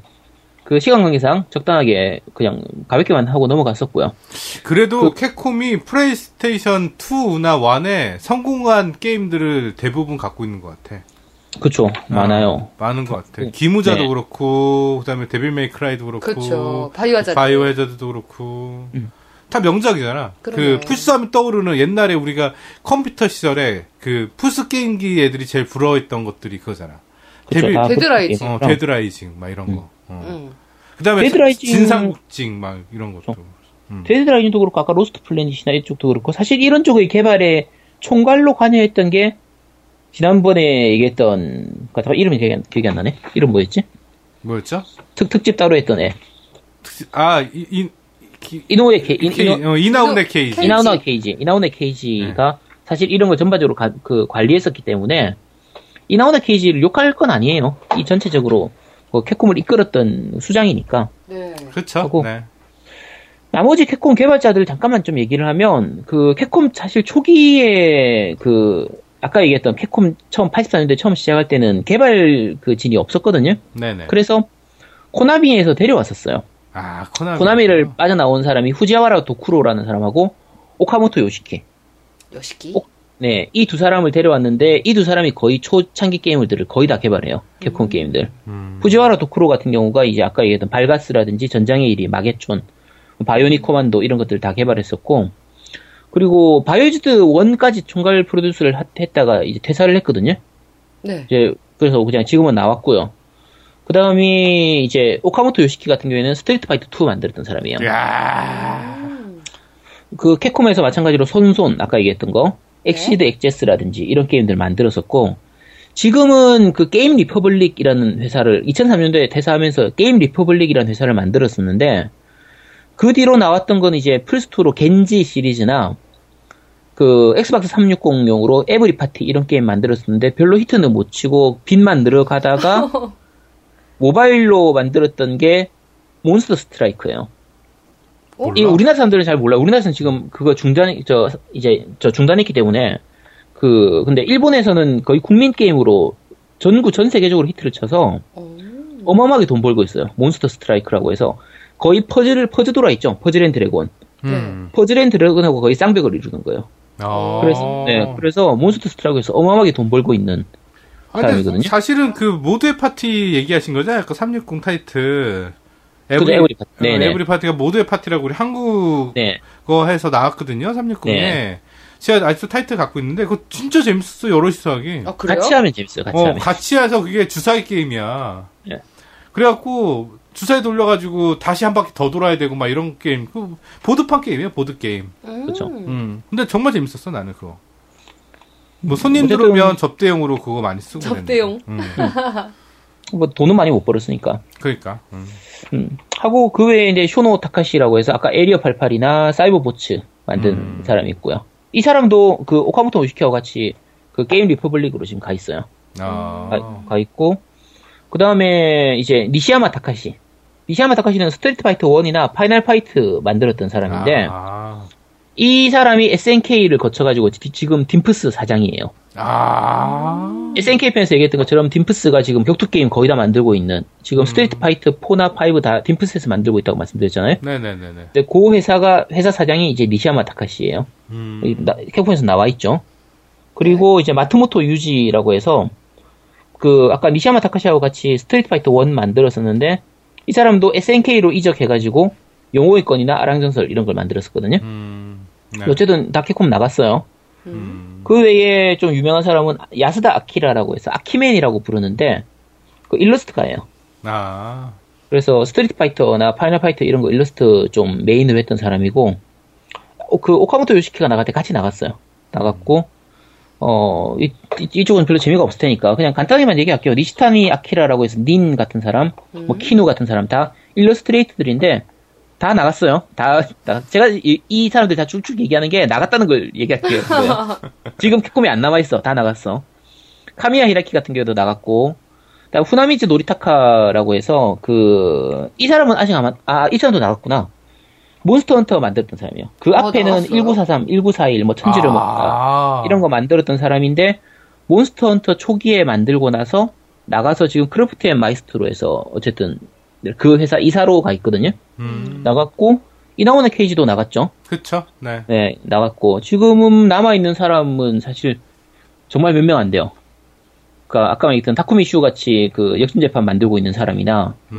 그 시간 관계상 적당하게 그냥 가볍게만 하고 넘어갔었고요. 그래도 그- Capcom이 PlayStation 2나 1에 성공한 게임들을 대부분 갖고 있는 것 같아. 그쵸 많아요. 아, 많은 것 같아. 네. 귀무자도 네. 그렇고, 그 다음에 Devil May Cry도 그렇고, 그렇죠. Biohazard. Biohazard도 그렇고, 음. 다 명작이잖아. 그러네. 그 플스하면 떠오르는 옛날에 우리가 컴퓨터 시절에 그 플스 게임기 애들이 제일 부러워했던 것들이 그거잖아. 다 Dead Rising. 어, 게임. Dead Rising, 막 이런 거. 어. 응. 그 다음에 Dead Rising- 진삼국지, 막 이런 것도. 음. Dead Rising도 그렇고 아까 Lost Planet이나 이쪽도 그렇고 사실 이런 쪽의 개발에 총괄로 관여했던 게 지난번에 얘기했던 그 잠깐 이름이 기억이 안, 기억이 안 나네. 이름 뭐였지? 뭐였죠? 특 특집 따로 했던 애. 아, 이, 이, 기- 이노우의 케 이- 케이, 어, 이나운의 케이지. 케이- 이나우나 케이지. 이나우나 케이지가 사실 이런 걸 전반적으로 가- 그 관리했었기 때문에 이나우나 케이지를 욕할 건 아니에요. 이 전체적으로 그 캡콤을 이끌었던 수장이니까. 네. 그렇죠. 네. 나머지 캡콤 개발자들 잠깐만 좀 얘기를 하면 그 캡콤 사실 초기에 그 아까 얘기했던 캡콤 처음 84년대 처음 시작할 때는 개발 그 진이 없었거든요. 네네. 그래서 Konami에서 데려왔었어요. 아, Konami. Konami를 빠져나온 사람이 후지와라 도쿠로라는 사람하고 오카모토 요시키. 요시키. 어? 네, 이 두 사람을 데려왔는데 이 두 사람이 거의 초창기 게임들을 거의 다 개발해요. 캡콤 게임들. 음. 후지와라 도쿠로 같은 경우가 이제 아까 얘기했던 Vulgus라든지 전장의 이리 마계촌, Bionic Commando 이런 것들 다 개발했었고 그리고 Biohazard 1까지 총괄 produce를 하- 했다가 이제 퇴사를 했거든요. 네. 이제 그래서 그냥 지금은 나왔고요. 그 다음이 이제 오카모토 요시키 같은 경우에는 Street Fighter 2 만들었던 사람이에요. 야 음. 그 Capcom에서 마찬가지로 손손 아까 얘기했던 거 Exed Exes라든지 이런 게임들 만들었었고 지금은 그 Game Republic이라는 회사를 2003년도에 퇴사하면서 Game Republic이라는 회사를 만들었었는데 그 뒤로 나왔던 건 이제 플스2로 겐지 시리즈나 그 Xbox 360용으로 Every Party 이런 게임 만들었었는데 별로 히트는 못 치고 빚만 늘어가다가 모바일로 만들었던 게 Monster Strike예요. 어? 이 우리나라 사람들은 잘 몰라요. 우리나라에서는 지금 그거 중단, 저, 이제, 저 중단했기 때문에, 그, 근데 일본에서는 거의 국민 게임으로 전국, 전 세계적으로 히트를 쳐서 어. 어마어마하게 돈 벌고 있어요. Monster Strike라고 해서. 거의 퍼즐을, 퍼즈도라 있죠? Puzzle & Dragons. 음. Puzzle & Dragons하고 거의 쌍벽을 이루는 거예요. 어. 그래서, 네, 그래서 Monster Strike에서 어마어마하게 돈 벌고 있는 아, 사람이거든요. 사실은 그 모두의 파티 얘기하신 거잖아요. 아까 360 타이틀. 그죠, Every Party. 어, 네네. Every Party가 모두의 파티라고 우리 한국 네. 거 해서 나왔거든요. 360에. 네. 제가 아직도 타이틀 갖고 있는데 그거 진짜 재밌었어. 여럿이서 하기. 아, 그래요? 같이 하면 재밌어요, 같이 어, 하면. 같이 해서 그게 주사위 게임이야. 예. 그래갖고 주사위 돌려가지고 다시 한 바퀴 더 돌아야 되고 막 이런 게임. 그 보드판 게임이야, 보드 게임. 음. 그쵸. 음. 근데 정말 재밌었어 나는 그거. 뭐 손님 어쨌든- 들어오면 접대용으로 그거 많이 쓰고 접대용. 음. 뭐 돈은 많이 못 벌었으니까. 그러니까. 음. 음, 하고 그 외에 이제 쇼노 타카시라고 해서 아까 에리어 88이나 사이버 보츠 만든 음. 사람이 있고요. 이 사람도 그 오카모토 요시키와 같이 그 게임 리퍼블릭으로 지금 가 있어요. 아. 가, 가 있고 그 다음에 이제 니시야마 타카시. 니시야마 타카시는 스트리트 파이터 1이나 파이널 파이트 만들었던 사람인데 아. 이 사람이 SNK를 거쳐가지고 지- 지금 딤프스 사장이에요. 아. SNK 편에서 얘기했던 것처럼 딤프스가 지금 격투 게임 거의 다 만들고 있는 지금 스트리트 파이터 4나 5 다 딤프스에서 만들고 있다고 말씀드렸잖아요. 네네네네. 근데 그 회사가 회사 사장이 이제 니시야마 타카시예요. 음. 캡콤에서 나와 있죠. 그리고 이제 마츠모토 유지라고 해서 그 아까 니시야마 타카시하고 같이 스트리트 파이터 1 만들었었는데 이 사람도 SNK로 이적해가지고 용호의 권이나 아랑전설 이런 걸 만들었었거든요. 음. 네. 어쨌든 다 캡콤 나갔어요. 음. 그 외에 좀 유명한 사람은 야스다 아키라라고 해서 아키맨이라고 부르는데 그 일러스트가예요. 아. 그래서 스트리트 파이터나 파이널 파이터 이런 거 일러스트 좀 메인으로 했던 사람이고 어, 그 오카모토 요시키가 나갈 때 같이 나갔어요. 나갔고 어 이, 이쪽은 별로 재미가 없을 테니까 그냥 간단히만 얘기할게요. 니시타니 아키라라고 해서 닌 같은 사람, 뭐 키누 같은 사람 다 일러스트레이트들인데 다 나갔어요. 다, 다- 제가 이, 이 사람들 다 쭉쭉 얘기하는 게 나갔다는 걸 얘기할게요. 지금 캡콤이 안 남아 있어. 다 나갔어. 카미야 히라키 같은 경우도 나갔고 그다음 후나미즈 노리타카라고 해서 그 이 사람은 아직 아마 아이 사람도 나갔구나. 몬스터 헌터 만들었던 사람이에요. 그 어, 앞에는 나갔어요? 1943, 1941, 뭐 천지를 먹다 아. 이런 거 만들었던 사람인데 몬스터 헌터 초기에 만들고 나서 나가서 지금 크래프트 앤 마이스터로 해서 어쨌든 그 회사 이사로 가 있거든요. 음. 나갔고 이나후네 케이지도 나갔죠. 그쵸? 네. 네, 나갔고 지금은 남아 있는 사람은 사실 정말 몇 명 안 돼요. 그러니까 아까 말했던 타쿠미 슈 같이 그 역전 재판 만들고 있는 사람이나 네.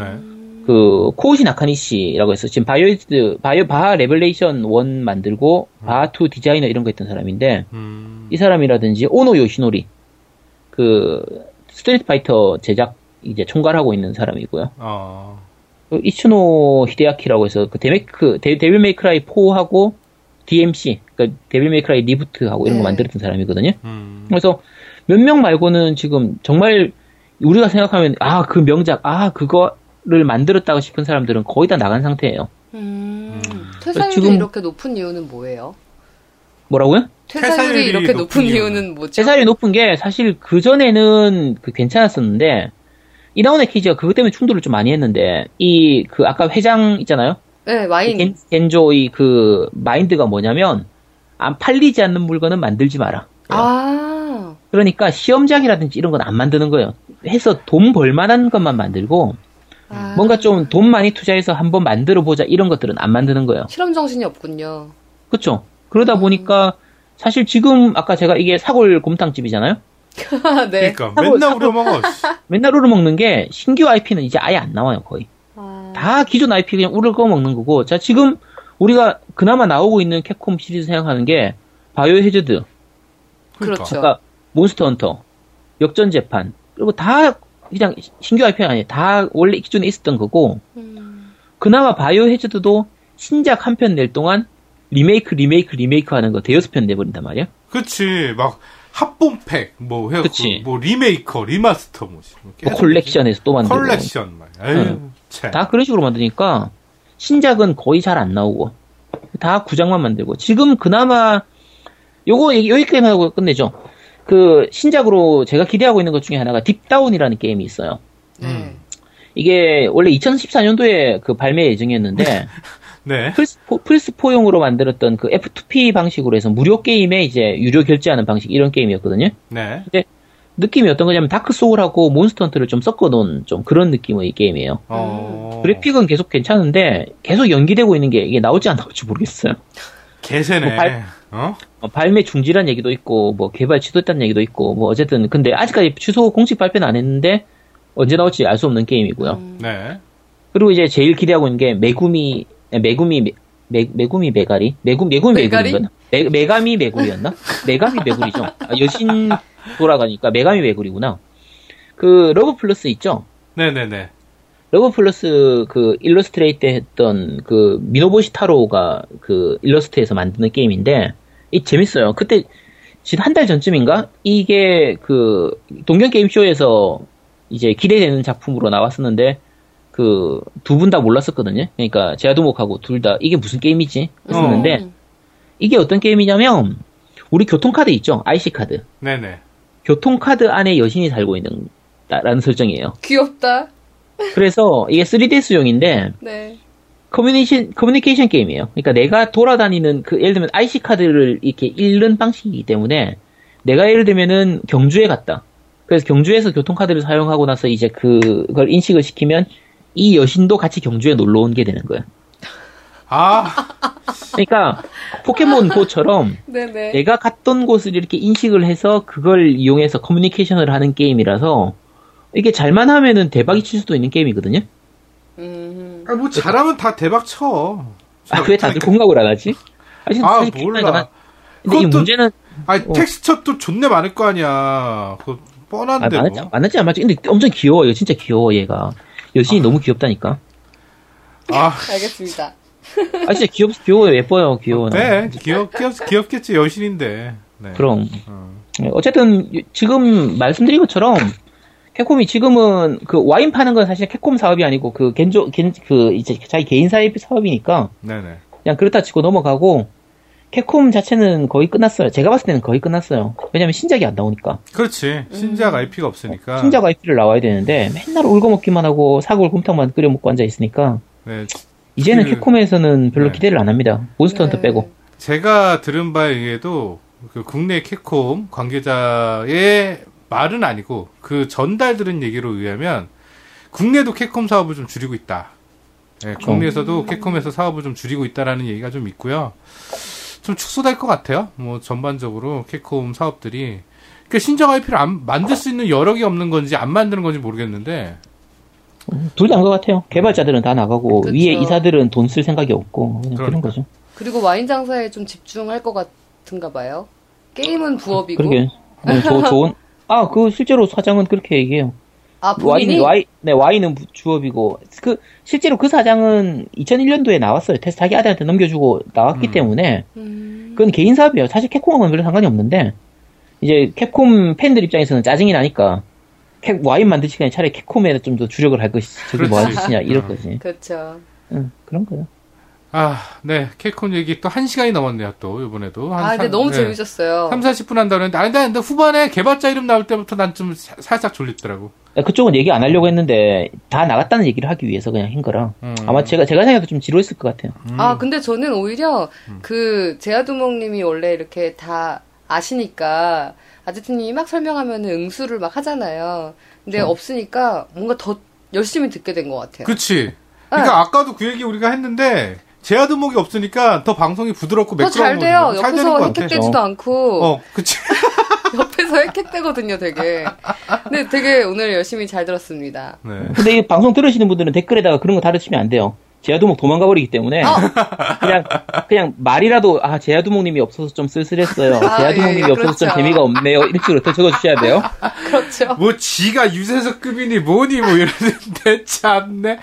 그 코우시 나카니시라고 해서 지금 바이오이즈 바이오 바하 레벨레이션 1 만들고 바하 2 디자이너 이런 거 했던 사람인데 음. 이 사람이라든지 오노 요시노리 그 스트리트 파이터 제작 이제 총괄하고 있는 사람이고요. 어. 그 이츠노 히데아키라고 해서 그 데메크 데, 데빌 메이 크라이 4하고 DMC 그러니까 데빌 메이 크라이 reboot하고 이런 거 네. 만들었던 사람이거든요. 음. 그래서 몇 명 말고는 지금 정말 우리가 생각하면 아 그 명작 아 그거를 만들었다고 싶은 사람들은 거의 다 나간 상태예요. 음. 음. 퇴사율이 지금- 이렇게 높은 이유는 뭐예요? 뭐라고요? 퇴사율이, 퇴사율이 이렇게 높은 높은 이유는? 뭐죠? 재살이 높은 게 사실 그 전에는 그 괜찮았었는데 이나온의 키즈가 그것 때문에 충돌을 좀 많이 했는데 이 그 아까 회장 있잖아요. 네, 와인. 겐, 겐조의 그 마인드가 뭐냐면 안 팔리지 않는 물건은 만들지 마라. 아, 그러니까 시험작이라든지 이런 건 안 만드는 거예요. 해서 돈 벌만한 것만 만들고 아. 뭔가 좀 돈 많이 투자해서 한번 만들어 보자 이런 것들은 안 만드는 거예요. 실험 정신이 없군요. 그렇죠? 그러다 보니까 사실 지금 아까 제가 이게 사골 곰탕집이잖아요. 네. 그러니까 맨날 사고- 우려 먹어. 씨. 맨날 우려 먹는 게 신규 IP는 이제 아예 안 나와요 거의. 아, 다 기존 IP 그냥 우려 꺼 먹는 거고. 자 지금 우리가 그나마 나오고 있는 캡콤 시리즈 생각하는 게 바이오 해저드, 그러니까. 그렇죠. 아까 몬스터 헌터, 역전 재판 그리고 다 그냥 신규 IP가 아니에요. 다 원래 기존에 있었던 거고. 음, 그나마 바이오 해저드도 신작 한 편 낼 동안 리메이크 리메이크 리메이크 하는 거 대여섯 편 내버린단 말이야. 그치. 막 합본팩 뭐 해갖고 그치. 뭐 리메이크, remaster 뭐. 씨. 뭐 계속 콜렉션에서 또 만들고. 컬렉션 말. 에휴. 응. 참. 다 그런 식으로 만드니까 신작은 거의 잘 안 나오고 다 구작만 만들고 지금 그나마 요거 여기까지만 하고 끝내죠. 그 신작으로 제가 기대하고 있는 것 중에 하나가 딥다운이라는 게임이 있어요. 네. 음. 이게 원래 2014년도에 그 발매 예정이었는데 네. 플스4, 플스4용으로 만들었던 그 F2P 방식으로 해서 무료 게임에 이제 유료 결제하는 방식 이런 게임이었거든요. 네. 느낌이 어떤 거냐면 다크 소울하고 몬스터 헌터를 좀 섞어 놓은 좀 그런 느낌의 게임이에요. 어. 그래픽은 계속 괜찮은데 계속 연기되고 있는 게 이게 나올지 안 나올지 모르겠어요. 개세네. 뭐 발- 어? 어, 발매 중지란 얘기도 있고 뭐 개발 취소했다는 얘기도 있고 뭐 어쨌든 근데 아직까지 취소 공식 발표는 안 했는데 언제 나올지 알 수 없는 게임이고요. 음, 네. 그리고 이제 제일 기대하고 있는 게 메구미 메구미 메, 메, 메구미 메가리 메구 메구미 메가리? 메구리였나? 메, 메가미 메구리였나? 메가미 메구리죠. 아, 여신 돌아가니까 메가미 메구리구나. 그 러브 플러스 있죠? 네네네. 러브 플러스 그 illustrate 했던 그 미노보시 타로가 그 일러스트에서 만드는 게임인데 이 재밌어요. 그때 지금 한 달 전쯤인가 이게 그 동경 게임 쇼에서 이제 기대되는 작품으로 나왔었는데 그 두 분 다 몰랐었거든요. 그러니까 제아도목하고 둘 다 이게 무슨 게임이지 했었는데 음. 이게 어떤 게임이냐면 우리 교통카드 있죠? IC 카드. 네네. 교통카드 안에 여신이 살고 있는 라는 설정이에요. 귀엽다. 그래서 이게 3DS용인데 네. 커뮤니케이션, 커뮤니케이션 게임이에요. 그러니까 내가 돌아다니는 그 예를 들면 IC 카드를 이렇게 읽는 방식이기 때문에 내가 예를 들면은 경주에 갔다. 그래서 경주에서 교통카드를 사용하고 나서 이제 그걸 인식을 시키면 이 여신도 같이 경주에 놀러 온 게 되는 거예요. 아, 그러니까 포켓몬 고처럼 네네. 내가 갔던 곳을 이렇게 인식을 해서 그걸 이용해서 커뮤니케이션을 하는 게임이라서 이게 잘만 하면은 대박이 칠 수도 있는 게임이거든요. 음. 아, 뭐 잘하면 다 대박 쳐. 아, 왜 다들 공감을 안 하지? 사실, 아, 사실 몰라. 비슷하잖아. 근데 이 그것도- 문제는 아니, 어. 텍스처도 존내 많을 거 아니야. 그 아, 뻔한데 맞지, 뭐. 맞지 안 맞지? 근데 엄청 귀여워요. 진짜 귀여워 얘가. 여신이 너무 귀엽다니까. 아, 알겠습니다. 아 진짜 귀엽 귀여워요. 예뻐요. 귀여워. 네, 귀엽, 귀엽, 귀엽겠지, 여신인데. 네. 그럼 어. 네, 어쨌든 지금 말씀드린 것처럼 캡콤이 지금은 그 와인 파는 건 사실 캡콤 사업이 아니고 그 겐조 겐그 이제 자기 개인 사업 사업이니까 네네. 그냥 그렇다 치고 넘어가고 캡콤 자체는 거의 끝났어요. 제가 봤을 때는 거의 끝났어요. 왜냐면 신작이 안 나오니까. 그렇지. 신작 IP가 없으니까. 신작 IP를 나와야 되는데 맨날 울고 먹기만 하고 사골 곰탕만 끓여 먹고 앉아 있으니까 네. 이제는 그- 캡콤에서는 별로 네. 기대를 안 합니다. 몬스터 헌터 네. 빼고. 제가 들은 바에 의해도 그 국내 캡콤 관계자의 말은 아니고 그 전달 들은 얘기로 의하면 국내도 캡콤 사업을 좀 줄이고 있다. 네, 국내에서도 캡콤에서 사업을 좀 줄이고 있다라는 얘기가 좀 있고요. 좀 축소될 것 같아요. 뭐 전반적으로 캡콤 사업들이 그 신작 IP를 안 만들 수 있는 여력이 없는 건지 안 만드는 건지 모르겠는데 둘 다인 것 같아요. 개발자들은 다 나가고 그쵸. 위에 이사들은 돈 쓸 생각이 없고 그냥 그런 그러니까. 거죠. 그리고 와인 장사에 좀 집중할 것 같은가 봐요. 게임은 부업이고. 그러게 네, 저 좋은 아 그 실제로 사장은 그렇게 얘기해요. 아, 와인 본인이? 와이 네 와인은 부- 주업이고 그 실제로 그 사장은 2001년도에 나왔어요. 테스트 하기 아들한테 넘겨주고 나왔기 음. 때문에 음. 그건 개인 사업이에요. 사실 캡콤하고는 별로 상관이 없는데 이제 캡콤 팬들 입장에서는 짜증이 나니까 캡 와인 만들 시간에 차라리 캡콤에 좀 더 주력을 할 것이 저게 뭐 그렇지. 하시냐 이럴 음. 거지. 그렇죠. 응, 그런 거요. 아, 네. 캡콤 얘기 또 한 시간이 넘었네요, 또, 이번에도. 한 아, 근데 삼- 너무 네. 재밌었어요. 3, 40분 한다 그랬는데, 아니, 근데 후반에 개발자 이름 나올 때부터 난 좀 살짝 졸립더라고. 그쪽은 얘기 안 하려고 했는데 다 나갔다는 얘기를 하기 위해서 그냥 한 거라 음. 아마 제가 제가 생각해도 좀 지루했을 것 같아요. 아, 근데 저는 오히려 음. 그 제아두목님이 원래 이렇게 다 아시니까 아제트님이 막 설명하면 응수를 막 하잖아요. 근데 그렇죠. 없으니까 뭔가 더 열심히 듣게 된 것 같아요. 그치. 그러니까 아까도 그 얘기 우리가 했는데, 제아드목이 없으니까 더 방송이 부드럽고 더 매끄러운 잘 돼요. 잘 옆에서. 헥헥대지도 않고 어, 그치. 옆에서 헥헥대거든요, 되게. 근데 되게 오늘 열심히 잘 들었습니다. 네. 근데 이 방송 들으시는 분들은 댓글에다가 그런 거 달으시면 안 돼요. 제아두목 도망가 버리기 때문에 어. 그냥 그냥 말이라도 아 제아두목님이 없어서 좀 쓸쓸했어요. 아, 제아두목님이 예, 예, 없어서 좀 그렇죠. 재미가 없네요. 이런 식으로 더 적어주셔야 돼요. 그렇죠. 뭐, 지가 유재석급이니 뭐니 뭐 이러는데, 참네.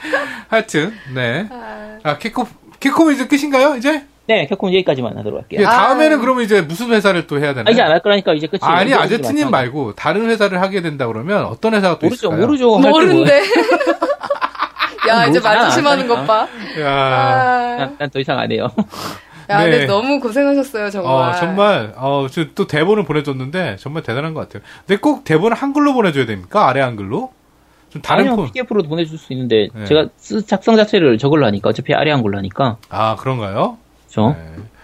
하여튼, 네. 아, 캡콤, 캡콤 이제 끝인가요, 이제? 네, 캡콤 여기까지만 하도록 할게요. 예, 다음에는 아. 그러면 이제 무슨 회사를 또 해야 되나요? 아, 이제 안 할 거라니까 이제 끝이에요. 아니, 이제 아제트님. 말고, 다른 회사를 하게 된다 그러면 어떤 회사가 또 모르죠, 있을까요? 모르죠. 모른데. 야, 이제 말 조심하는 것 봐. 야, 아, 난더 이상 안 해요. 야, 근데 네. 너무 고생하셨어요, 정말. 어, 정말, 어, 저 또 대본을 보내줬는데, 정말 대단한 것 같아요. 근데 꼭 대본을 한글로 보내줘야 됩니까? 아래 한글로? 좀 다른 아니요, 폰. PDF로도 보내줄 수 있는데 네. 제가 쓰- 작성 자체를 저걸로 하니까 어차피 아래 한글로 하니까 아, 그런가요? 그렇죠.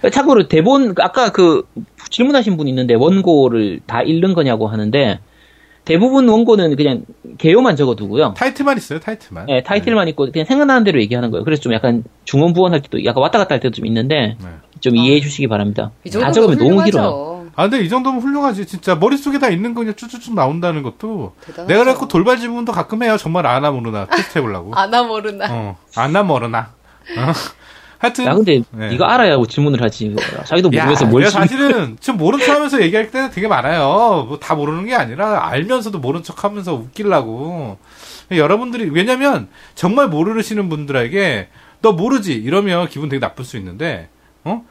네. 참고로 대본 아까 그 질문하신 분 있는데 원고를 다 읽는 거냐고 하는데 대부분 원고는 그냥 개요만 적어두고요. 타이틀만 있어요, 타이틀만. 네, 타이틀만 있고 그냥 생각나는 대로 얘기하는 거예요. 그래서 좀 약간 중원 부원할 때도 약간 왔다 갔다 할 때도 좀 있는데 네. 좀 이해해 주시기 바랍니다. 이다 적으면 너무 훌륭하죠. 길어요. 아, 근데 이 정도면 훌륭하지. 진짜 머릿속에 다 있는 거 그냥 쭉쭉쭉 나온다는 것도. 대단하죠. 내가 그래갖고 돌발 질문도 가끔 해요. 정말 아나 모르나 테스트 해보려고. 아나 모르나. 어, 아나 모르나. 어. 하여튼. 야 근데 네. 네가 알아야 질문을 하지. 자기도 모르면서 야, 뭘 질- 사실은 지금 모른 척 하면서 얘기할 때는 되게 많아요. 뭐 다 모르는 게 아니라 알면서도 모른 척 하면서 웃기려고. 여러분들이, 왜냐면 정말 모르시는 분들에게 너 모르지? 이러면 기분 되게 나쁠 수 있는데, 어? 어,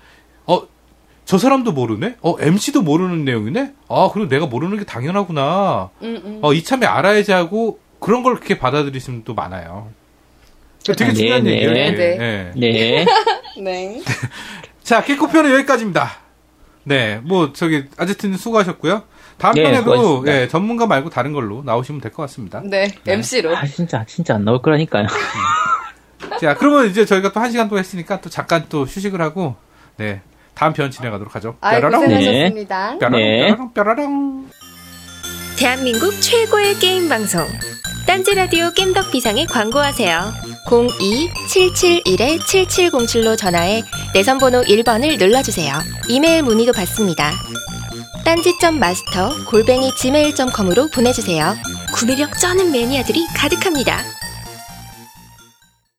저 사람도 모르네? 어, MC도 모르는 내용이네? 아, 그리고 내가 모르는 게 당연하구나. 응, 응. 어, 이참에 알아야지 하고 그런 걸 그렇게 받아들이시는 분도 많아요. 되게 네, 중요한 네. 얘기예요. 이게. 네. 예. 네. 네. 자, 개코편은 여기까지입니다. 네, 뭐 저기 아제트님 수고하셨고요. 다음 네, 편에도. 예, 전문가 말고 다른 걸로 나오시면 될 것 같습니다. 네, MC로. 아 진짜 진짜 안 나올 거라니까요. 자, 그러면 이제 저희가 또 한 시간 동안 했으니까 또 잠깐 또 휴식을 하고, 네. 다음 편 진행하도록 하죠. 뾰로롱, 고생하셨습니다. 뾰로롱, 네. 뾰로롱, 뾰로롱. 대한민국 최고의 게임 방송 딴지 라디오 겜덕 비상에 광고하세요. 02-771-7707로 전화해 내선 번호 1번을 눌러주세요. 이메일 문의도 받습니다. 딴지점 마스터 골뱅이 gmail.com으로 보내주세요. 구매력 쩌는 매니아들이 가득합니다.